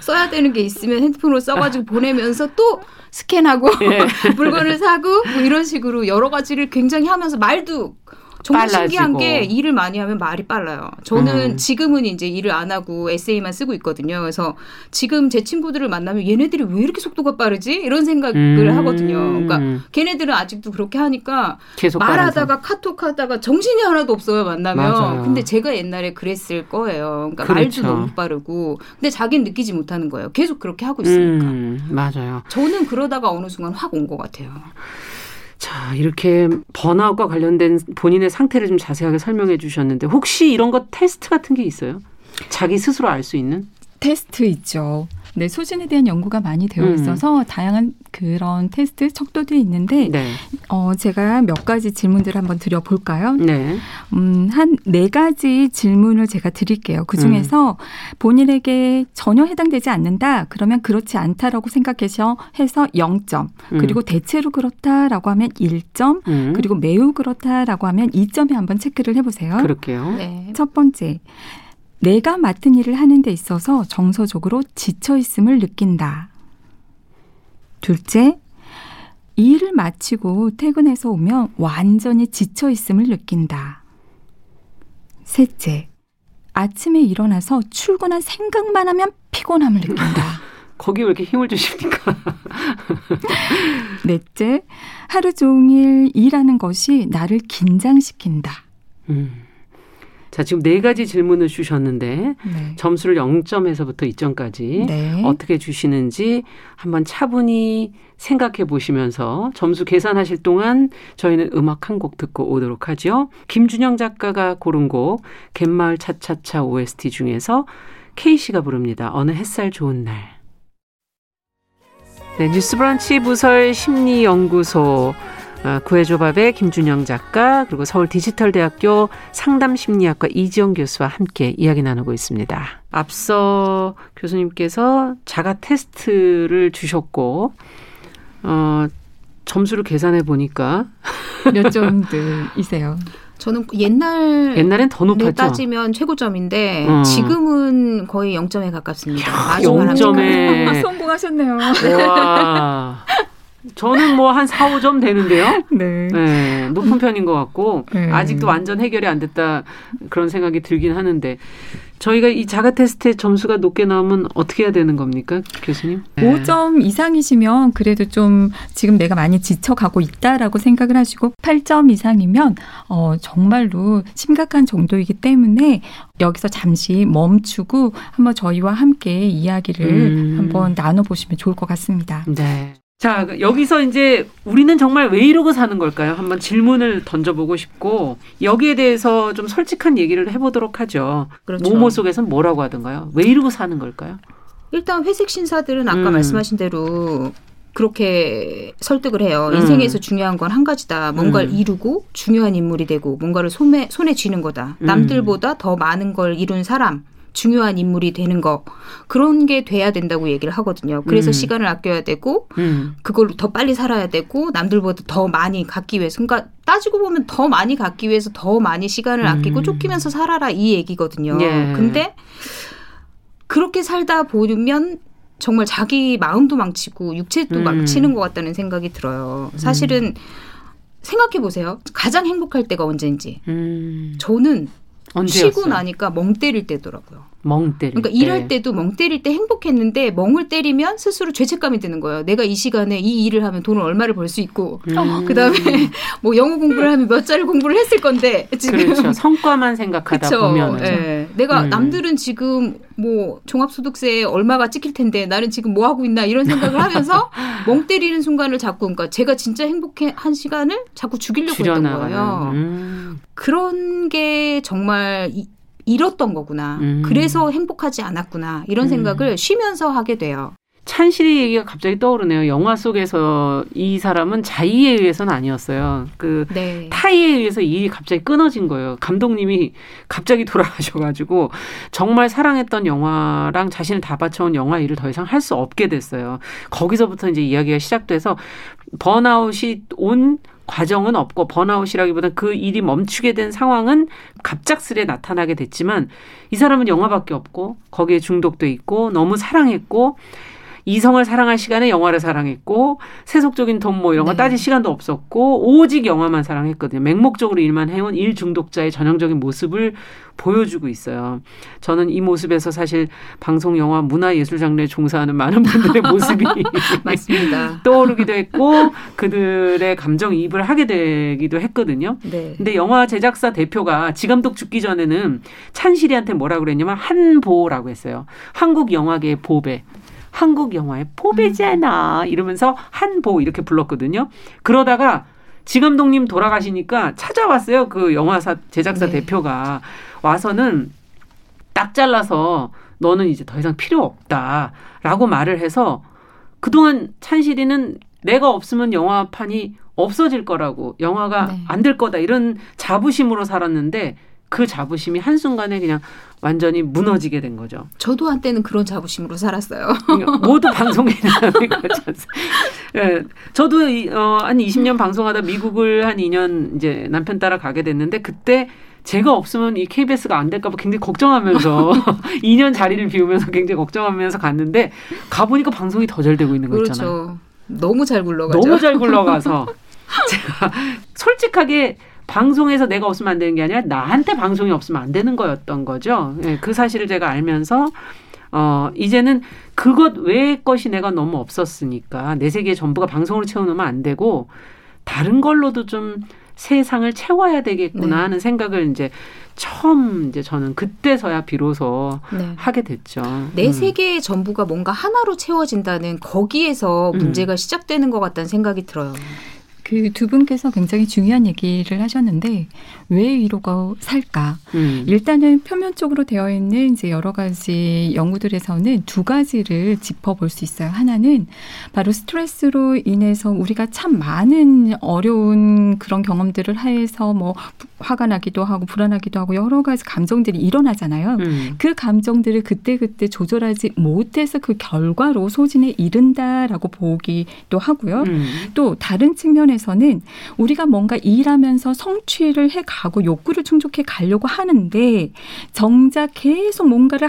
써야 되는 게 있으면 핸드폰으로 써가지고 보내면서 또 스캔하고 예. [LAUGHS] 물건을 사고 뭐 이런 식으로 여러 가지를 굉장히 하면서 말도 정말 빨라지고. 신기한 게 일을 많이 하면 말이 빨라요. 저는 음. 지금은 이제 일을 안 하고 에세이만 쓰고 있거든요. 그래서 지금 제 친구들을 만나면 얘네들이 왜 이렇게 속도가 빠르지? 이런 생각을 음. 하거든요. 그러니까 걔네들은 아직도 그렇게 하니까 말하다가 카톡하다가 정신이 하나도 없어요. 만나면. 맞아요. 근데 제가 옛날에 그랬을 거예요. 그러니까 그렇죠. 말도 너무 빠르고. 근데 자기는 느끼지 못하는 거예요. 계속 그렇게 하고 있으니까. 음. 맞아요. 저는 그러다가 어느 순간 확 온 것 같아요. 자, 이렇게 번아웃과 관련된 본인의 상태를 좀 자세하게 설명해 주셨는데 혹시 이런 거 테스트 같은 게 있어요? 자기 스스로 알 수 있는? 테스트 있죠. 네, 소진에 대한 연구가 많이 되어 음. 있어서 음. 다양한 그런 테스트 척도들이 있는데 네. 어 제가 몇 가지 질문들을 한번 드려 볼까요? 네. 음, 한 네 가지 질문을 제가 드릴게요. 그 중에서 음. 본인에게 전혀 해당되지 않는다. 그러면 그렇지 않다라고 생각해서 해서 0점. 음. 그리고 대체로 그렇다라고 하면 1점. 음. 그리고 매우 그렇다라고 하면 2점에 한번 체크를 해 보세요. 그럴게요. 네. 첫 번째. 내가 맡은 일을 하는 데 있어서 정서적으로 지쳐 있음을 느낀다. 둘째, 일을 마치고 퇴근해서 오면 완전히 지쳐 있음을 느낀다. 셋째, 아침에 일어나서 출근한 생각만 하면 피곤함을 느낀다. [LAUGHS] 거기 왜 이렇게 힘을 주십니까? [LAUGHS] 넷째, 하루 종일 일하는 것이 나를 긴장시킨다. 음. 자, 지금 네 가지 질문을 주셨는데 네. 점수를 0점에서부터 2점까지 네. 어떻게 주시는지 한번 차분히 생각해 보시면서 점수 계산하실 동안 저희는 음악 한 곡 듣고 오도록 하죠. 김준영 작가가 고른 곡 갯마을 차차차 OST 중에서 케이 씨가 부릅니다. 어느 햇살 좋은 날. 네, 뉴스 브런치 부설 심리 연구소 어, 구해조밥의 김준영 작가 그리고 서울 디지털대학교 상담심리학과 이지영 교수와 함께 이야기 나누고 있습니다. 앞서 교수님께서 자가 테스트를 주셨고 어, 점수를 계산해 보니까 [LAUGHS] 몇 점들이세요? 저는 옛날 옛날엔 더 높았죠. 따지면 최고점인데 어. 지금은 거의 0점에 가깝습니다. 아주 0점에 [LAUGHS] 성공하셨네요. 와. [LAUGHS] 저는 뭐 한 4, 5점 되는데요. [LAUGHS] 네. 네. 높은 편인 것 같고 네. 아직도 완전 해결이 안 됐다 그런 생각이 들긴 하는데 저희가 이 자가 테스트의 점수가 높게 나오면 어떻게 해야 되는 겁니까, 교수님? 네. 5점 이상이시면 그래도 좀 지금 내가 많이 지쳐가고 있다라고 생각을 하시고 8점 이상이면 어 정말로 심각한 정도이기 때문에 여기서 잠시 멈추고 한번 저희와 함께 이야기를 음. 한번 나눠보시면 좋을 것 같습니다. 네. 자, 여기서 이제 우리는 정말 왜 이러고 사는 걸까요? 한번 질문을 던져보고 싶고 여기에 대해서 좀 솔직한 얘기를 해보도록 하죠. 그렇죠. 모모 속에서는 뭐라고 하던가요? 왜 이러고 사는 걸까요? 일단 회색 신사들은 아까 음. 말씀하신 대로 그렇게 설득을 해요. 음. 인생에서 중요한 건 한 가지다. 뭔가를 음. 이루고 중요한 인물이 되고 뭔가를 손에 손에 쥐는 거다. 음. 남들보다 더 많은 걸 이룬 사람. 중요한 인물이 되는 거 그런 게 돼야 된다고 얘기를 하거든요. 그래서 음. 시간을 아껴야 되고 음. 그걸로 더 빨리 살아야 되고 남들보다 더 많이 갖기 위해서 그러니까 따지고 보면 더 많이 갖기 위해서 더 많이 시간을 아끼고 음. 쫓기면서 살아라 이 얘기거든요. 예. 근데 그렇게 살다 보면 정말 자기 마음도 망치고 육체도 음. 망치는 것 같다는 생각이 들어요. 사실은 음. 생각해 보세요. 가장 행복할 때가 언제인지. 음. 저는 언제였어요? 쉬고 나니까 멍 때릴 때더라고요. 멍 때릴 그러니까 때. 일할 때도 멍 때릴 때 행복했는데 멍을 때리면 스스로 죄책감이 드는 거예요. 내가 이 시간에 이 일을 하면 돈을 얼마를 벌 수 있고 음. [LAUGHS] 그다음에 [LAUGHS] 뭐 영어 공부를 하면 몇 자리 공부를 했을 건데 지금 그렇죠. 성과만 생각하다 그쵸. 보면 네. 내가 음. 남들은 지금 뭐 종합소득세에 얼마가 찍힐 텐데 나는 지금 뭐 하고 있나 이런 생각을 하면서 [LAUGHS] 멍 때리는 순간을 자꾸 그러니까 제가 진짜 행복해 한 시간을 자꾸 죽이려고 했던 거예요. 음. 그런 게 정말 이, 잃었던 거구나. 음. 그래서 행복하지 않았구나. 이런 음. 생각을 쉬면서 하게 돼요. 찬실이 얘기가 갑자기 떠오르네요. 영화 속에서 이 사람은 자의에 의해서는 아니었어요. 그 네. 타의에 의해서 일이 갑자기 끊어진 거예요. 감독님이 갑자기 돌아가셔가지고 정말 사랑했던 영화랑 자신을 다 바쳐온 영화 일을 더 이상 할 수 없게 됐어요. 거기서부터 이제 이야기가 시작돼서 번아웃이 온 과정은 없고 번아웃이라기보다 그 일이 멈추게 된 상황은 갑작스레 나타나게 됐지만 이 사람은 영화밖에 없고 거기에 중독돼 있고 너무 사랑했고 이성을 사랑할 시간에 영화를 사랑했고 세속적인 돈 뭐 이런 거 네. 따질 시간도 없었고 오직 영화만 사랑했거든요. 맹목적으로 일만 해온 일 중독자의 전형적인 모습을 보여주고 있어요. 저는 이 모습에서 사실 방송, 영화, 문화, 예술 장르에 종사하는 많은 분들의 모습이 [LAUGHS] 맞습니다. [LAUGHS] 떠오르기도 했고 그들의 감정 이입을 하게 되기도 했거든요. 네. 근데 영화 제작사 대표가 지감독 죽기 전에는 찬실이한테 뭐라 그랬냐면 한보라고 했어요. 한국 영화계의 보배. 한국 영화의 포배잖아. 음. 이러면서 한보 이렇게 불렀거든요. 그러다가 지감독님 돌아가시니까 찾아왔어요. 그 영화사 제작사 네. 대표가 와서는 딱 잘라서 너는 이제 더 이상 필요 없다라고 말을 해서 그동안 찬실이는 내가 없으면 영화판이 없어질 거라고 영화가 네. 안될 거다 이런 자부심으로 살았는데 그 자부심이 한순간에 그냥 완전히 무너지게 된 거죠. 저도 한때는 그런 자부심으로 살았어요. 그러니까 모두 방송인이 그렇지 예, 저도 어, 한 20년 방송하다 미국을 한 2년 이제 남편 따라 가게 됐는데 그때 제가 없으면 이 KBS가 안 될까봐 굉장히 걱정하면서 [LAUGHS] 2년 자리를 비우면서 굉장히 걱정하면서 갔는데 가보니까 방송이 더 잘 되고 있는 거 그렇죠. 있잖아요. 너무 잘 굴러가죠. 너무 잘 굴러가서 제가 솔직하게 방송에서 내가 없으면 안 되는 게 아니라 나한테 방송이 없으면 안 되는 거였던 거죠. 예, 그 사실을 제가 알면서 어, 이제는 그것 외의 것이 내가 너무 없었으니까 내 세계 전부가 방송으로 채워놓으면 안 되고 다른 걸로도 좀 세상을 채워야 되겠구나 네. 하는 생각을 이제 처음 이제 저는 그때서야 비로소 네. 하게 됐죠. 내 음. 세계의 전부가 뭔가 하나로 채워진다는 거기에서 음. 문제가 음. 시작되는 것 같다는 생각이 들어요. 그 두 분께서 굉장히 중요한 얘기를 하셨는데 왜 위로가 살까? 음. 일단은 표면적으로 되어 있는 이제 여러 가지 연구들에서는 두 가지를 짚어볼 수 있어요. 하나는 바로 스트레스로 인해서 우리가 참 많은 어려운 그런 경험들을 해서 뭐 화가 나기도 하고 불안하기도 하고 여러 가지 감정들이 일어나잖아요. 음. 그 감정들을 그때 그때 조절하지 못해서 그 결과로 소진에 이른다라고 보기도 하고요. 음. 또 다른 측면에 서는 우리가 뭔가 일하면서 성취를 해 가고 욕구를 충족해 가려고 하는데 정작 계속 뭔가를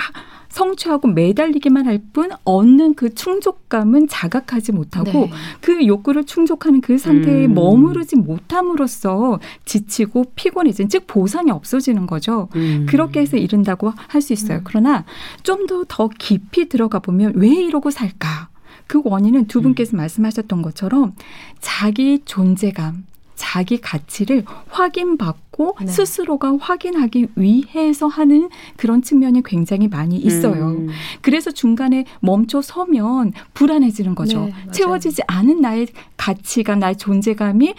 성취하고 매달리기만 할 뿐 얻는 그 충족감은 자각하지 못하고 네. 그 욕구를 충족하는 그 상태에 음. 머무르지 못함으로써 지치고 피곤해진 즉 보상이 없어지는 거죠. 음. 그렇게 해서 이른다고 할 수 있어요. 음. 그러나 좀 더더 더 깊이 들어가 보면 왜 이러고 살까? 그 원인은 두 분께서 음. 말씀하셨던 것처럼 자기 존재감, 자기 가치를 확인받고 네. 스스로가 확인하기 위해서 하는 그런 측면이 굉장히 많이 있어요. 음. 그래서 중간에 멈춰 서면 불안해지는 거죠. 네, 채워지지 않은 나의 가치가 나의 존재감이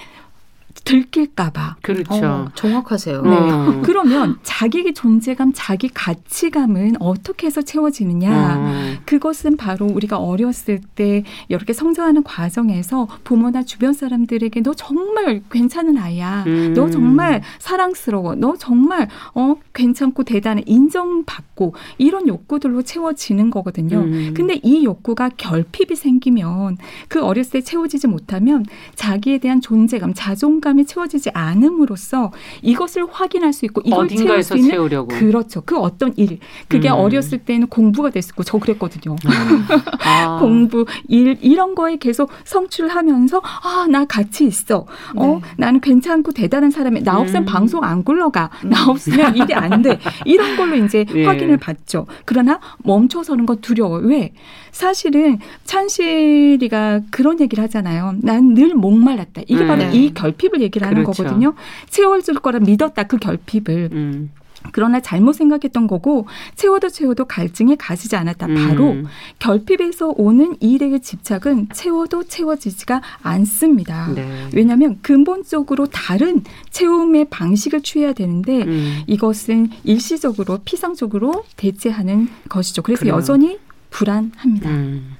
들킬까봐. 그렇죠. 어, 정확하세요. 네. 어. 그러면 자기 존재감, 자기 가치감은 어떻게 해서 채워지느냐? 어. 그것은 바로 우리가 어렸을 때 이렇게 성장하는 과정에서 부모나 주변 사람들에게 너 정말 괜찮은 아이야. 음. 너 정말 사랑스러워. 너 정말 어 괜찮고 대단해. 인정받고 이런 욕구들로 채워지는 거거든요. 음. 근데 이 욕구가 결핍이 생기면 그 어렸을 때 채워지지 못하면 자기에 대한 존재감, 자존감 이 채워지지 않음으로써 이것을 확인할 수 있고 이걸 채울 수 있는 채우려고. 그렇죠. 그 어떤 일 그게 음. 어렸을 때는 공부가 됐었고 저 그랬거든요. 음. [LAUGHS] 아. 공부 일 이런 거에 계속 성취하면서 아 나 가치 있어. 어, 네. 어 나는 괜찮고 대단한 사람이 나 없으면 음. 방송 안 굴러가. 음. 나 없으면 일이 안 돼. 이런 걸로 이제 [LAUGHS] 예. 확인을 받죠. 그러나 멈춰서는 거 두려워. 왜? 사실은 찬실이가 그런 얘기를 하잖아요. 난 늘 목말랐다. 이게 음. 바로 네. 이 결핍을 얘기를 하는 그렇죠. 거거든요. 채워줄 거라 믿었다. 그 결핍을. 음. 그러나 잘못 생각했던 거고 채워도 채워도 갈증이 가지지 않았다. 바로 음. 결핍에서 오는 일의 집착은 채워도 채워지지가 않습니다. 네. 왜냐하면 근본적으로 다른 채움의 방식을 취해야 되는데 음. 이것은 일시적으로 피상적으로 대체하는 것이죠. 그래서 그래요. 여전히 불안합니다. 음.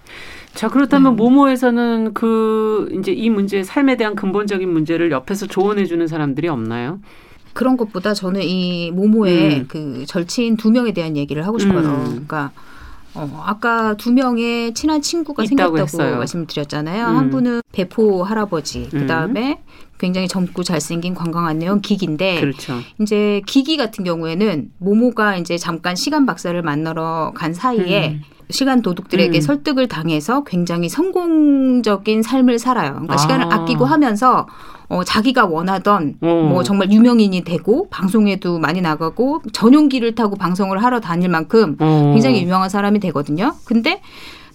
자 그렇다면 네. 모모에서는 그 이제 이 문제 삶에 대한 근본적인 문제를 옆에서 조언해 주는 사람들이 없나요? 그런 것보다 저는 이 모모의 음. 그 절친 두 명에 대한 얘기를 하고 싶어요. 음. 그러니까 어, 아까 두 명의 친한 친구가 생겼다고 했어요. 말씀드렸잖아요. 음. 한 분은 배포 할아버지, 그 다음에 음. 굉장히 젊고 잘생긴 관광한 내용 기기인데, 그렇죠. 이제 기기 같은 경우에는 모모가 이제 잠깐 시간 박사를 만나러 간 사이에 음. 시간 도둑들에게 음. 설득을 당해서 굉장히 성공적인 삶을 살아요. 그러니까 아. 시간을 아끼고 하면서 어, 자기가 원하던 어. 뭐 정말 유명인이 되고 방송에도 많이 나가고 전용기를 타고 방송을 하러 다닐 만큼 어. 굉장히 유명한 사람이 되거든요. 근데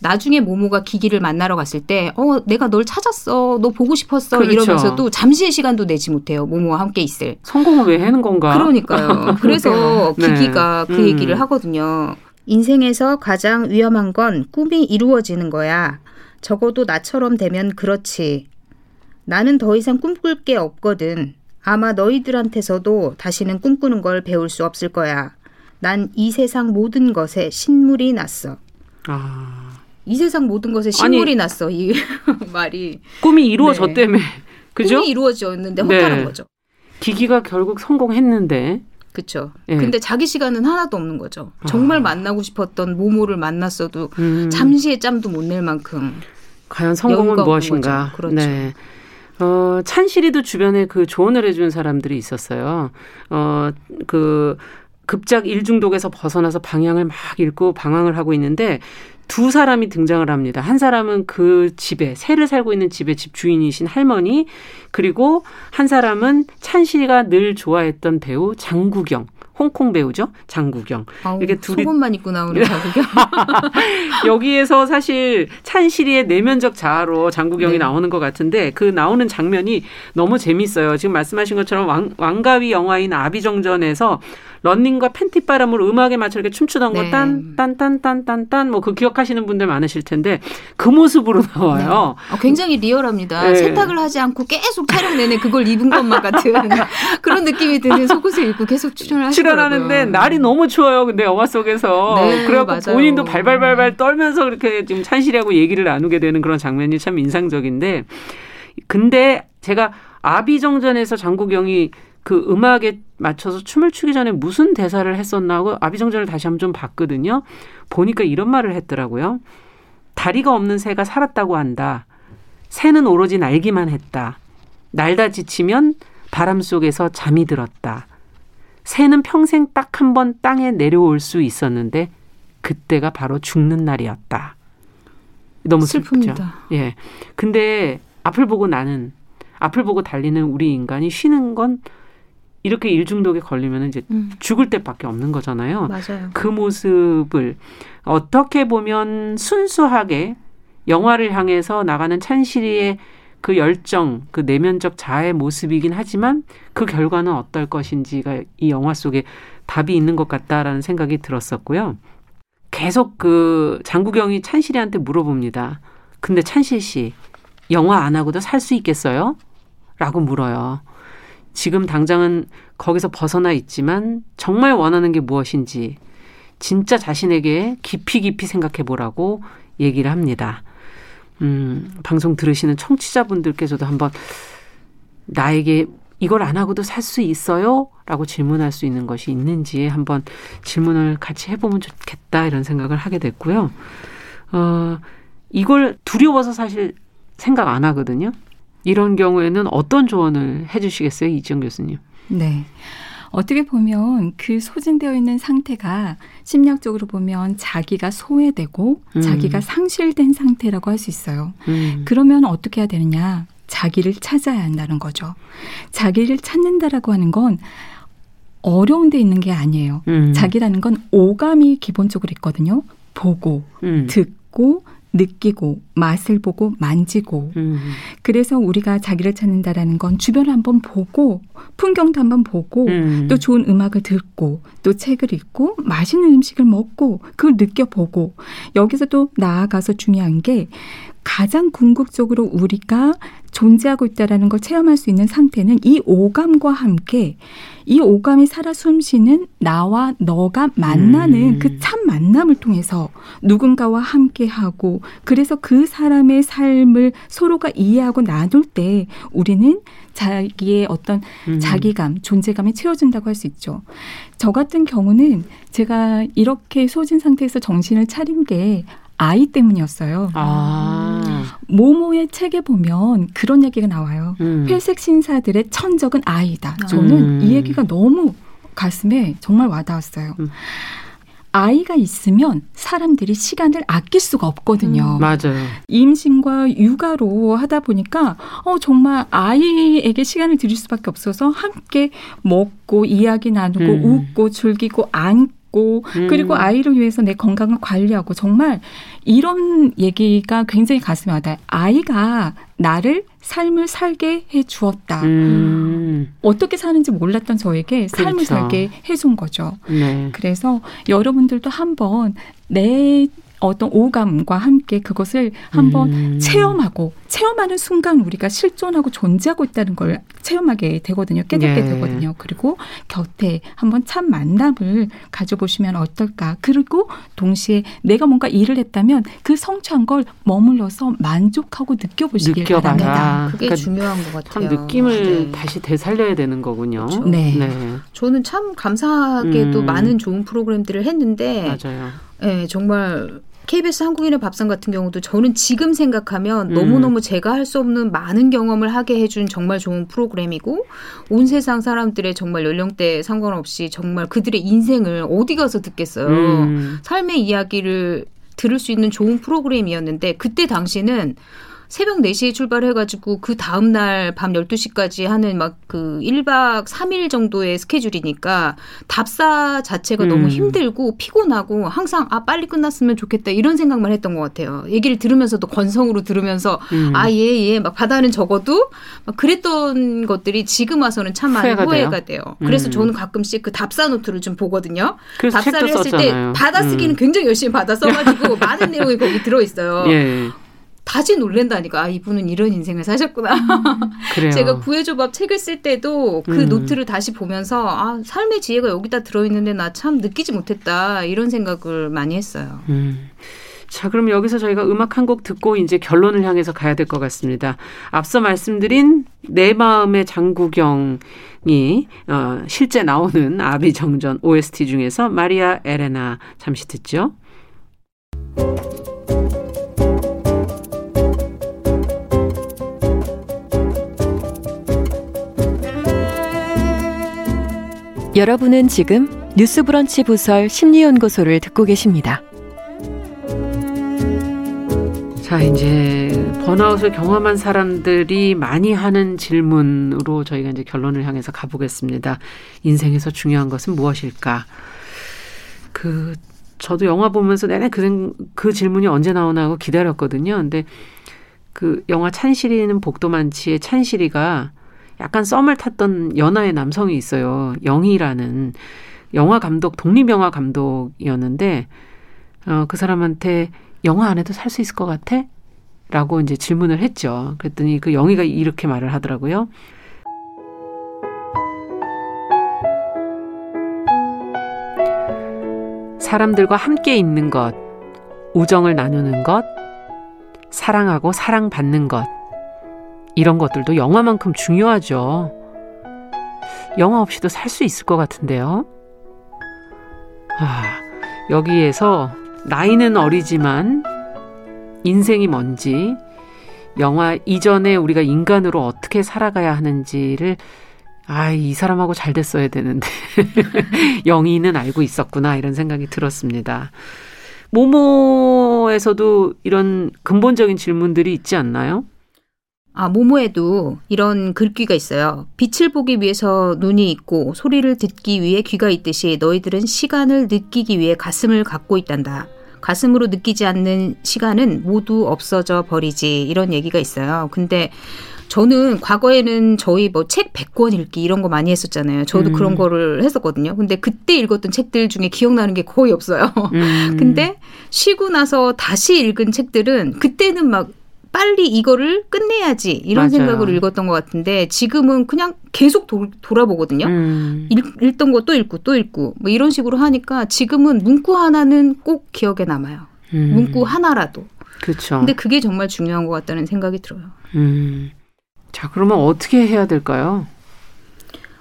나중에 모모가 기기를 만나러 갔을 때, 어, 내가 널 찾았어. 너 보고 싶었어. 그렇죠. 이러면서도 잠시의 시간도 내지 못해요. 모모와 함께 있을. 성공을 왜 하는 건가? 그러니까요. 그래서 [LAUGHS] 네. 기기가 그 음. 얘기를 하거든요. 인생에서 가장 위험한 건 꿈이 이루어지는 거야. 적어도 나처럼 되면 그렇지. 나는 더 이상 꿈꿀 게 없거든. 아마 너희들한테서도 다시는 꿈꾸는 걸 배울 수 없을 거야. 난 이 세상 모든 것에 신물이 났어. 아. 이 세상 모든 것에 신물이 아니, 났어. 이 [LAUGHS] 말이. 꿈이 이루어졌다며. 네. 그죠? 꿈이 이루어졌는데 허탈한 네. 거죠. 기기가 결국 성공했는데. 그렇죠. 네. 근데 자기 시간은 하나도 없는 거죠. 정말 아. 만나고 싶었던 모모를 만났어도 음. 잠시의 짬도 못 낼 만큼. 과연 성공은 무엇인가? 그렇죠. 네. 어, 찬실이도 주변에 그 조언을 해주는 사람들이 있었어요. 어, 그, 급작 일중독에서 벗어나서 방향을 막 잃고 방황을 하고 있는데 두 사람이 등장을 합니다. 한 사람은 그 집에 새를 살고 있는 집의 집 주인이신 할머니 그리고 한 사람은 찬실이가 늘 좋아했던 배우 장구경. 홍콩 배우죠 장구경. 아우, 이렇게 둘이 속옷만 입고 나오는 장구경. [LAUGHS] 여기에서 사실 찬실이의 내면적 자아로 장구경이 네. 나오는 것 같은데 그 나오는 장면이 너무 재밌어요. 지금 말씀하신 것처럼 왕, 왕가위 영화인 아비정전에서 런닝과 팬티 바람으로 음악에 맞춰 이렇게 춤추던 네. 거딴딴 딴 딴 딴 뭐 그 기억하시는 분들 많으실 텐데 그 모습으로 나와요. 네. 어, 굉장히 리얼합니다. 네. 세탁을 하지 않고 계속 촬영 내내 그걸 입은 것만 같은 [LAUGHS] 그런 느낌이 드는 속옷을 입고 계속 출연을 하시더라고요. 출연하는데 날이 너무 추워요. 근데 영화 속에서 네, 그래갖고 본인도 발발발발 떨면서 그렇게 지금 찬실이하고 얘기를 나누게 되는 그런 장면이 참 인상적인데 근데 제가 아비정전에서 장국영이 그 음악에 맞춰서 춤을 추기 전에 무슨 대사를 했었나 하고 아비정전을 다시 한번 좀 봤거든요. 보니까 이런 말을 했더라고요. 다리가 없는 새가 살았다고 한다. 새는 오로지 날기만 했다. 날다 지치면 바람 속에서 잠이 들었다. 새는 평생 딱 한 번 땅에 내려올 수 있었는데 그때가 바로 죽는 날이었다. 너무 슬프죠. 습니다 예. 근데 앞을 보고 나는 앞을 보고 달리는 우리 인간이 쉬는 건 이렇게 일중독에 걸리면 이제 음. 죽을 때밖에 없는 거잖아요. 맞아요. 그 모습을 어떻게 보면 순수하게 영화를 향해서 나가는 찬실이의 그 열정, 그 내면적 자아의 모습이긴 하지만 그 결과는 어떨 것인지가 이 영화 속에 답이 있는 것 같다라는 생각이 들었었고요. 계속 그 장구경이 찬실이한테 물어봅니다. 근데 찬실 씨, 영화 안 하고도 살 수 있겠어요? 라고 물어요. 지금 당장은 거기서 벗어나 있지만 정말 원하는 게 무엇인지 진짜 자신에게 깊이 깊이 생각해 보라고 얘기를 합니다. 음, 방송 들으시는 청취자분들께서도 한번 나에게 이걸 안 하고도 살 수 있어요? 라고 질문할 수 있는 것이 있는지 한번 질문을 같이 해보면 좋겠다 이런 생각을 하게 됐고요. 어, 이걸 두려워서 사실 생각 안 하거든요. 이런 경우에는 어떤 조언을 해주시겠어요, 이지영 교수님? 네. 어떻게 보면 그 소진되어 있는 상태가 심리학적으로 보면 자기가 소외되고 음. 자기가 상실된 상태라고 할 수 있어요. 음. 그러면 어떻게 해야 되느냐? 자기를 찾아야 한다는 거죠. 자기를 찾는다라고 하는 건 어려운 데 있는 게 아니에요. 음. 자기라는 건 오감이 기본적으로 있거든요. 보고, 음. 듣고, 느끼고 맛을 보고 만지고 음. 그래서 우리가 자기를 찾는다라는 건 주변을 한번 보고 풍경도 한번 보고 음. 또 좋은 음악을 듣고 또 책을 읽고 맛있는 음식을 먹고 그걸 느껴보고 여기서 또 나아가서 중요한 게 가장 궁극적으로 우리가 존재하고 있다라는 걸 체험할 수 있는 상태는 이 오감과 함께 이 오감이 살아 숨쉬는 나와 너가 만나는 음. 그참 만남을 통해서 누군가와 함께하고 그래서 그 사람의 삶을 서로가 이해하고 나눌 때 우리는 자기의 어떤 음. 자기감, 존재감이 채워진다고 할 수 있죠. 저 같은 경우는 제가 이렇게 소진 상태에서 정신을 차린 게 아이 때문이었어요. 아. 모모의 책에 보면 그런 얘기가 나와요. 음. 회색 신사들의 천적은 아이다. 저는 음. 이 얘기가 너무 가슴에 정말 와닿았어요. 음. 아이가 있으면 사람들이 시간을 아낄 수가 없거든요. 음, 맞아요. 임신과 육아로 하다 보니까 어 정말 아이에게 시간을 드릴 수밖에 없어서 함께 먹고 이야기 나누고 음. 웃고 즐기고 안고 있고 음. 그리고 아이를 위해서 내 건강을 관리하고 정말 이런 얘기가 굉장히 가슴에 와닿아요. 아이가 나를 삶을 살게 해 주었다. 음. 어떻게 사는지 몰랐던 저에게 삶을 그렇죠. 살게 해 준 거죠. 네. 그래서 여러분들도 한번 내 어떤 오감과 함께 그것을 한번 음. 체험하고 체험하는 순간 우리가 실존하고 존재하고 있다는 걸 체험하게 되거든요. 깨닫게 네. 되거든요. 그리고 곁에 한번 참 만남을 가져보시면 어떨까. 그리고 동시에 내가 뭔가 일을 했다면 그 성취한 걸 머물러서 만족하고 느껴보시길 느껴봐라. 바랍니다. 그게 그러니까 중요한 것 같아요. 참 느낌을 네. 다시 되살려야 되는 거군요. 그렇죠. 네. 네. 저는 참 감사하게도 음. 많은 좋은 프로그램들을 했는데 맞아요. 네, 정말 KBS 한국인의 밥상 같은 경우도 저는 지금 생각하면 음. 너무너무 제가 할 수 없는 많은 경험을 하게 해준 정말 좋은 프로그램이고 온 세상 사람들의 정말 연령대 상관없이 정말 그들의 인생을 어디 가서 듣겠어요. 음. 삶의 이야기를 들을 수 있는 좋은 프로그램이었는데 그때 당시는 새벽 4시에 출발해가지고 그 다음날 밤 12시까지 하는 막 그 1박 3일 정도의 스케줄이니까 답사 자체가 음. 너무 힘들고 피곤하고 항상 아, 빨리 끝났으면 좋겠다 이런 생각만 했던 것 같아요. 얘기를 들으면서도 건성으로 들으면서 음. 아, 예, 예. 막 받아는 적어도 막 그랬던 것들이 지금 와서는 참 많이 후회가, 후회가 돼요. 돼요. 그래서 음. 저는 가끔씩 그 답사 노트를 좀 보거든요. 답사를 했을 때 받아쓰기는 음. 굉장히 열심히 받아 써가지고 [LAUGHS] 많은 내용이 거기 들어있어요. 예. 다시 놀랜다니까. 아, 이분은 이런 인생을 사셨구나. 음, 제가 구해줘밥 책을 쓸 때도 그 음. 노트를 다시 보면서 아, 삶의 지혜가 여기다 들어있는데 나 참 느끼지 못했다. 이런 생각을 많이 했어요. 음. 자, 그럼 여기서 저희가 음악 한 곡 듣고 이제 결론을 향해서 가야 될 것 같습니다. 앞서 말씀드린 내 마음의 장구경이 어, 실제 나오는 아비정전 OST 중에서 마리아 에레나 잠시 듣죠. 여러분은 지금 뉴스브런치 부설 심리연구소를 듣고 계십니다. 자, 이제 번아웃을 경험한 사람들이 많이 하는 질문으로 저희가 이제 결론을 향해서 가보겠습니다. 인생에서 중요한 것은 무엇일까? 그 저도 영화 보면서 내내 그, 그 질문이 언제 나오나 하고 기다렸거든요. 근데 그 영화 찬실이는 복도 만치의 찬실이가 약간 썸을 탔던 연하의 남성이 있어요. 영희라는 영화 감독, 독립영화 감독이었는데, 어, 그 사람한테 영화 안 해도 살 수 있을 것 같아? 라고 이제 질문을 했죠. 그랬더니 그 영희가 이렇게 말을 하더라고요. 사람들과 함께 있는 것, 우정을 나누는 것, 사랑하고 사랑받는 것, 이런 것들도 영화만큼 중요하죠. 영화 없이도 살 수 있을 것 같은데요. 아, 여기에서 나이는 어리지만 인생이 뭔지, 영화 이전에 우리가 인간으로 어떻게 살아가야 하는지를 아, 이 사람하고 잘 됐어야 되는데. [LAUGHS] 영희는 알고 있었구나, 이런 생각이 들었습니다. 모모에서도 이런 근본적인 질문들이 있지 않나요? 아, 모모에도 이런 글귀가 있어요. 빛을 보기 위해서 눈이 있고 소리를 듣기 위해 귀가 있듯이 너희들은 시간을 느끼기 위해 가슴을 갖고 있단다. 가슴으로 느끼지 않는 시간은 모두 없어져 버리지. 이런 얘기가 있어요. 근데 저는 과거에는 저희 뭐 책 100권 읽기 이런 거 많이 했었잖아요. 저도 음. 그런 거를 했었거든요. 근데 그때 읽었던 책들 중에 기억나는 게 거의 없어요. 음. [LAUGHS] 근데 쉬고 나서 다시 읽은 책들은 그때는 막 빨리 이거를 끝내야지 이런 맞아요. 생각으로 읽었던 것 같은데 지금은 그냥 계속 도, 돌아보거든요. 음. 읽, 읽던 거 또 읽고 또 읽고 뭐 이런 식으로 하니까 지금은 문구 하나는 꼭 기억에 남아요. 음. 문구 하나라도. 그렇죠. 근데 그게 정말 중요한 것 같다는 생각이 들어요. 음. 자, 그러면 어떻게 해야 될까요?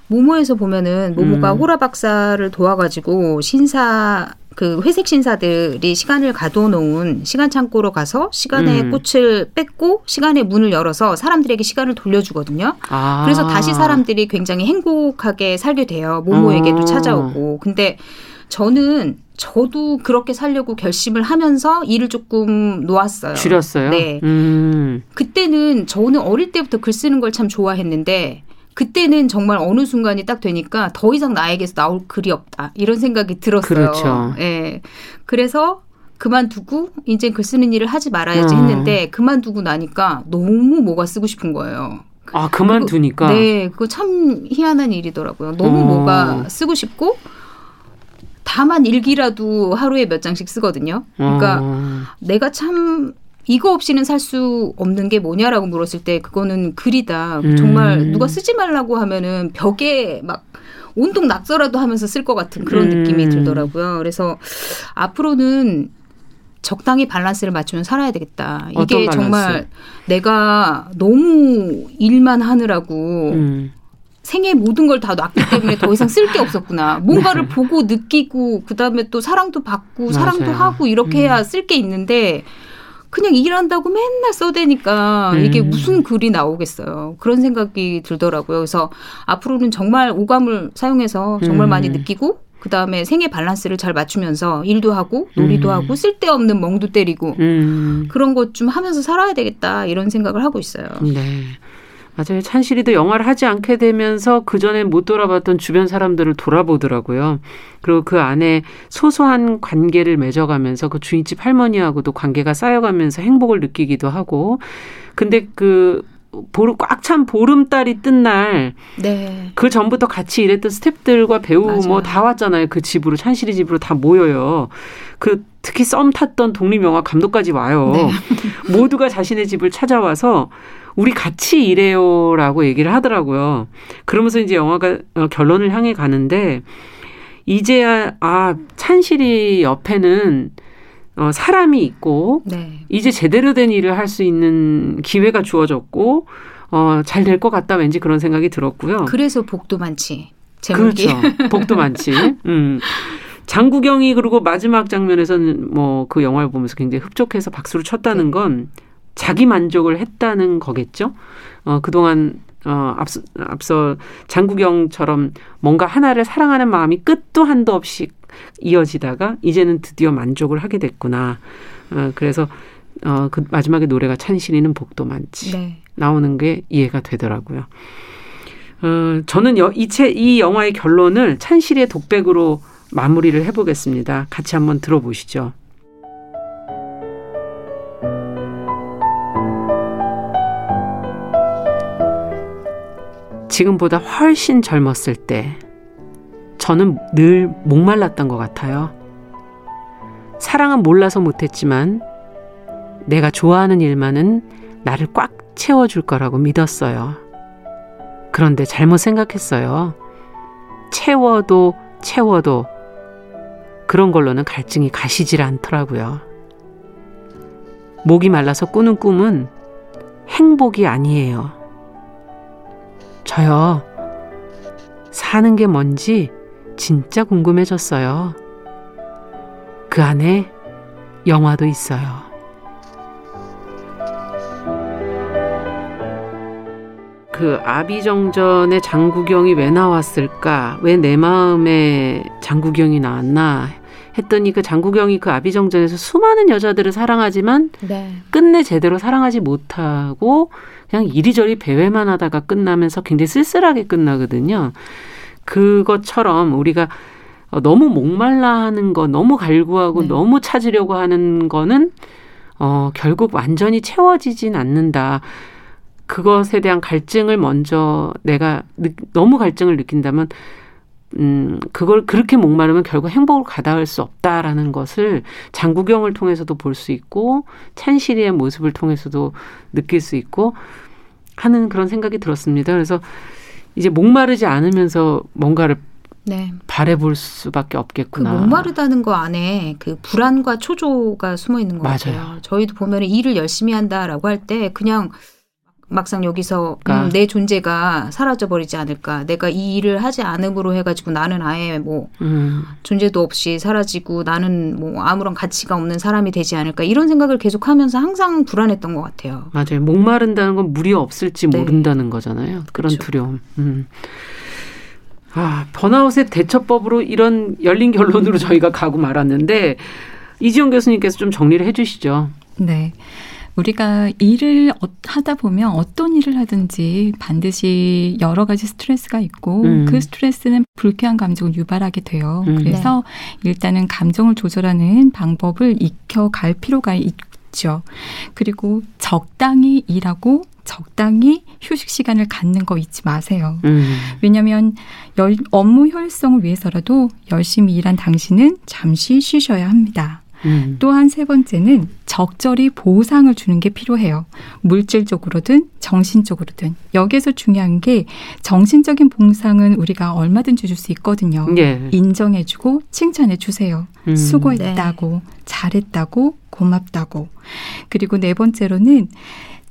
모모에서 보면은 모모가 음. 호라 박사를 도와가지고 신사 그 회색 신사들이 시간을 가둬놓은 시간 창고로 가서 시간의 음. 꽃을 뺏고 시간의 문을 열어서 사람들에게 시간을 돌려주거든요. 아. 그래서 다시 사람들이 굉장히 행복하게 살게 돼요. 모모에게도 어. 찾아오고. 근데 저는 저도 그렇게 살려고 결심을 하면서 일을 조금 놓았어요. 줄였어요? 네. 음. 그때는 저는 어릴 때부터 글 쓰는 걸 참 좋아했는데 그때는 정말 어느 순간이 딱 되니까 더 이상 나에게서 나올 글이 없다. 이런 생각이 들었어요. 그렇죠. 예. 그래서 그만두고 이제 글 쓰는 일을 하지 말아야지 어. 했는데 그만두고 나니까 너무 뭐가 쓰고 싶은 거예요. 아, 그만두니까? 그거, 네. 그거 참 희한한 일이더라고요. 너무 어. 뭐가 쓰고 싶고 다만 일기라도 하루에 몇 장씩 쓰거든요. 그러니까 어. 내가 참 이거 없이는 살 수 없는 게 뭐냐라고 물었을 때 그거는 글이다. 음. 정말 누가 쓰지 말라고 하면은 벽에 막 온통 낙서라도 하면서 쓸 것 같은 그런 음. 느낌이 들더라고요. 그래서 앞으로는 적당히 밸런스를 맞추면 살아야 되겠다. 이게 정말 내가 너무 일만 하느라고 음. 생애 모든 걸 다 놨기 때문에 더 이상 쓸 게 없었구나. [LAUGHS] 뭔가를 네. 보고 느끼고 그다음에 또 사랑도 받고 맞아요. 사랑도 하고 이렇게 해야 음. 쓸게 있는데 그냥 일한다고 맨날 써대니까 음. 이게 무슨 글이 나오겠어요. 그런 생각이 들더라고요. 그래서 앞으로는 정말 오감을 사용해서 정말 음. 많이 느끼고 그 다음에 생애 밸런스를 잘 맞추면서 일도 하고 놀이도 음. 하고 쓸데없는 멍도 때리고 음. 그런 것 좀 하면서 살아야 되겠다 이런 생각을 하고 있어요. 네. 맞아요. 찬실이도 영화를 하지 않게 되면서 그 전에 못 돌아봤던 주변 사람들을 돌아보더라고요. 그리고 그 안에 소소한 관계를 맺어가면서 그 주인집 할머니하고도 관계가 쌓여가면서 행복을 느끼기도 하고. 근데 그 보름 꽉 찬 보름달이 뜬 날, 네. 그 전부터 같이 일했던 스탭들과 배우 뭐 다 왔잖아요. 그 집으로 찬실이 집으로 다 모여요. 그 특히 썸 탔던 독립 영화 감독까지 와요. 네. [LAUGHS] 모두가 자신의 집을 찾아와서 우리 같이 일해요라고 얘기를 하더라고요. 그러면서 이제 영화가 어, 결론을 향해 가는데 이제야 아 찬실이 옆에는 어, 사람이 있고 네. 이제 제대로 된 일을 할 수 있는 기회가 주어졌고 어, 잘 될 것 같다 왠지 그런 생각이 들었고요. 그래서 복도 많지. 제목이. 그렇죠. 복도 많지. [LAUGHS] 음. 장구경이 그리고 마지막 장면에서는 뭐 그 영화를 보면서 굉장히 흡족해서 박수를 쳤다는 네. 건 자기 만족을 했다는 거겠죠. 어, 그동안 어, 앞서, 앞서 장구경처럼 뭔가 하나를 사랑하는 마음이 끝도 한도 없이 이어지다가 이제는 드디어 만족을 하게 됐구나. 어, 그래서 어, 그 마지막에 노래가 찬신이는 복도 많지. 네. 나오는 게 이해가 되더라고요. 어, 저는 여, 이, 체, 이 영화의 결론을 찬실의 독백으로 마무리를 해보겠습니다. 같이 한번 들어보시죠. 지금보다 훨씬 젊었을 때 저는 늘 목말랐던 것 같아요. 사랑은 몰라서 못했지만 내가 좋아하는 일만은 나를 꽉 채워줄 거라고 믿었어요. 그런데 잘못 생각했어요. 채워도 채워도 그런 걸로는 갈증이 가시질 않더라고요. 목이 말라서 꾸는 꿈은 행복이 아니에요. 저요, 사는 게 뭔지 진짜 궁금해졌어요. 그 안에 영화도 있어요. 그 아비정전의 장구경이 왜 나왔을까? 왜 내 마음에 장구경이 나왔나? 했더니 그 장구경이 그 아비정전에서 수많은 여자들을 사랑하지만 네. 끝내 제대로 사랑하지 못하고 그냥 이리저리 배회만 하다가 끝나면서 굉장히 쓸쓸하게 끝나거든요. 그것처럼 우리가 너무 목말라 하는 거, 너무 갈구하고 네. 너무 찾으려고 하는 거는 어, 결국 완전히 채워지진 않는다. 그것에 대한 갈증을 먼저 내가 느, 너무 갈증을 느낀다면 음, 그걸 그렇게 목마르면 결국 행복을 가다할 수 없다라는 것을 장구경을 통해서도 볼 수 있고 찬실이의 모습을 통해서도 느낄 수 있고 하는 그런 생각이 들었습니다. 그래서 이제 목마르지 않으면서 뭔가를 네. 바래볼 수밖에 없겠구나. 그 목마르다는 거 안에 그 불안과 초조가 숨어 있는 것 맞아요. 같아요. 저희도 보면 일을 열심히 한다라고 할 때 그냥 막상 여기서 그러니까. 음, 내 존재가 사라져 버리지 않을까. 내가 이 일을 하지 않음으로 해가지고 나는 아예 뭐 음. 존재도 없이 사라지고 나는 뭐 아무런 가치가 없는 사람이 되지 않을까 이런 생각을 계속하면서 항상 불안했던 것 같아요. 맞아요. 목마른다는 건 물이 없을지 네. 모른다는 거잖아요. 그런 그렇죠. 두려움. 음. 아 번아웃의 대처법으로 이런 열린 결론으로 저희가 가고 말았는데 이지영 교수님께서 좀 정리를 해주시죠. 네. 우리가 일을 어, 하다 보면 어떤 일을 하든지 반드시 여러 가지 스트레스가 있고 음. 그 스트레스는 불쾌한 감정을 유발하게 돼요. 음. 그래서 네. 일단은 감정을 조절하는 방법을 익혀갈 필요가 있죠. 그리고 적당히 일하고 적당히 휴식 시간을 갖는 거 잊지 마세요. 음. 왜냐하면 열, 업무 효율성을 위해서라도 열심히 일한 당신은 잠시 쉬셔야 합니다. 음. 또한 세 번째는 적절히 보상을 주는 게 필요해요. 물질적으로든 정신적으로든. 여기에서 중요한 게 정신적인 보상은 우리가 얼마든지 줄 수 있거든요. 예. 인정해주고 칭찬해주세요. 음. 수고했다고, 네. 잘했다고, 고맙다고. 그리고 네 번째로는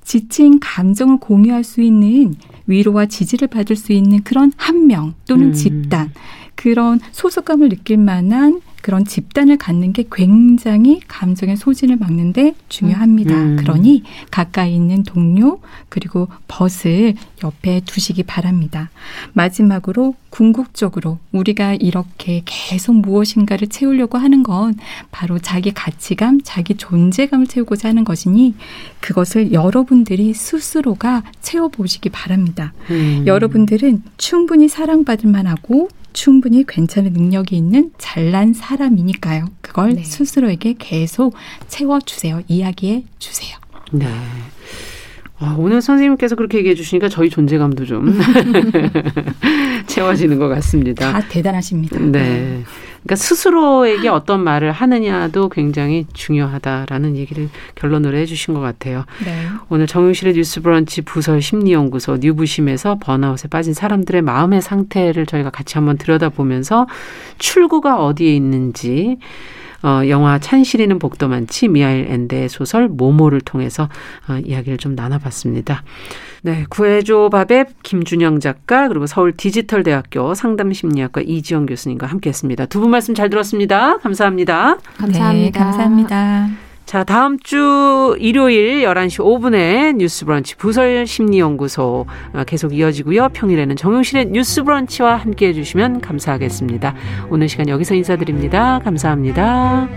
지친 감정을 공유할 수 있는 위로와 지지를 받을 수 있는 그런 한 명 또는 음. 집단 그런 소속감을 느낄 만한 그런 집단을 갖는 게 굉장히 감정의 소진을 막는데 중요합니다. 음. 그러니 가까이 있는 동료 그리고 벗을 옆에 두시기 바랍니다. 마지막으로 궁극적으로 우리가 이렇게 계속 무엇인가를 채우려고 하는 건 바로 자기 가치감, 자기 존재감을 채우고자 하는 것이니 그것을 여러분들이 스스로가 채워보시기 바랍니다. 음. 여러분들은 충분히 사랑받을 만하고 충분히 괜찮은 능력이 있는 잘난 사람이니까요. 그걸 네. 스스로에게 계속 채워주세요. 이야기해 주세요. 네. 아, 오늘 선생님께서 그렇게 얘기해 주시니까 저희 존재감도 좀 [LAUGHS] 채워지는 것 같습니다. 다 대단하십니다. 네. 그러니까 스스로에게 어떤 말을 하느냐도 굉장히 중요하다라는 얘기를 결론으로 해 주신 것 같아요. 네. 오늘 정용실의 뉴스 브런치 부설 심리연구소 뉴부심에서 번아웃에 빠진 사람들의 마음의 상태를 저희가 같이 한번 들여다보면서 출구가 어디에 있는지 어, 영화 찬실이는 복도 많지 미하일 엔데의 소설 모모를 통해서 어, 이야기를 좀 나눠봤습니다. 네, 구해줘밥의 김준영 작가 그리고 서울 디지털 대학교 상담심리학과 이지영 교수님과 함께했습니다. 두 분 말씀 잘 들었습니다. 감사합니다. 감사합니다. 네, 감사합니다. 자, 다음 주 일요일 11시 5분에 뉴스 브런치 부설 심리연구소 어, 계속 이어지고요. 평일에는 정용실의 뉴스 브런치와 함께 해주시면 감사하겠습니다. 오늘 시간 여기서 인사드립니다. 감사합니다.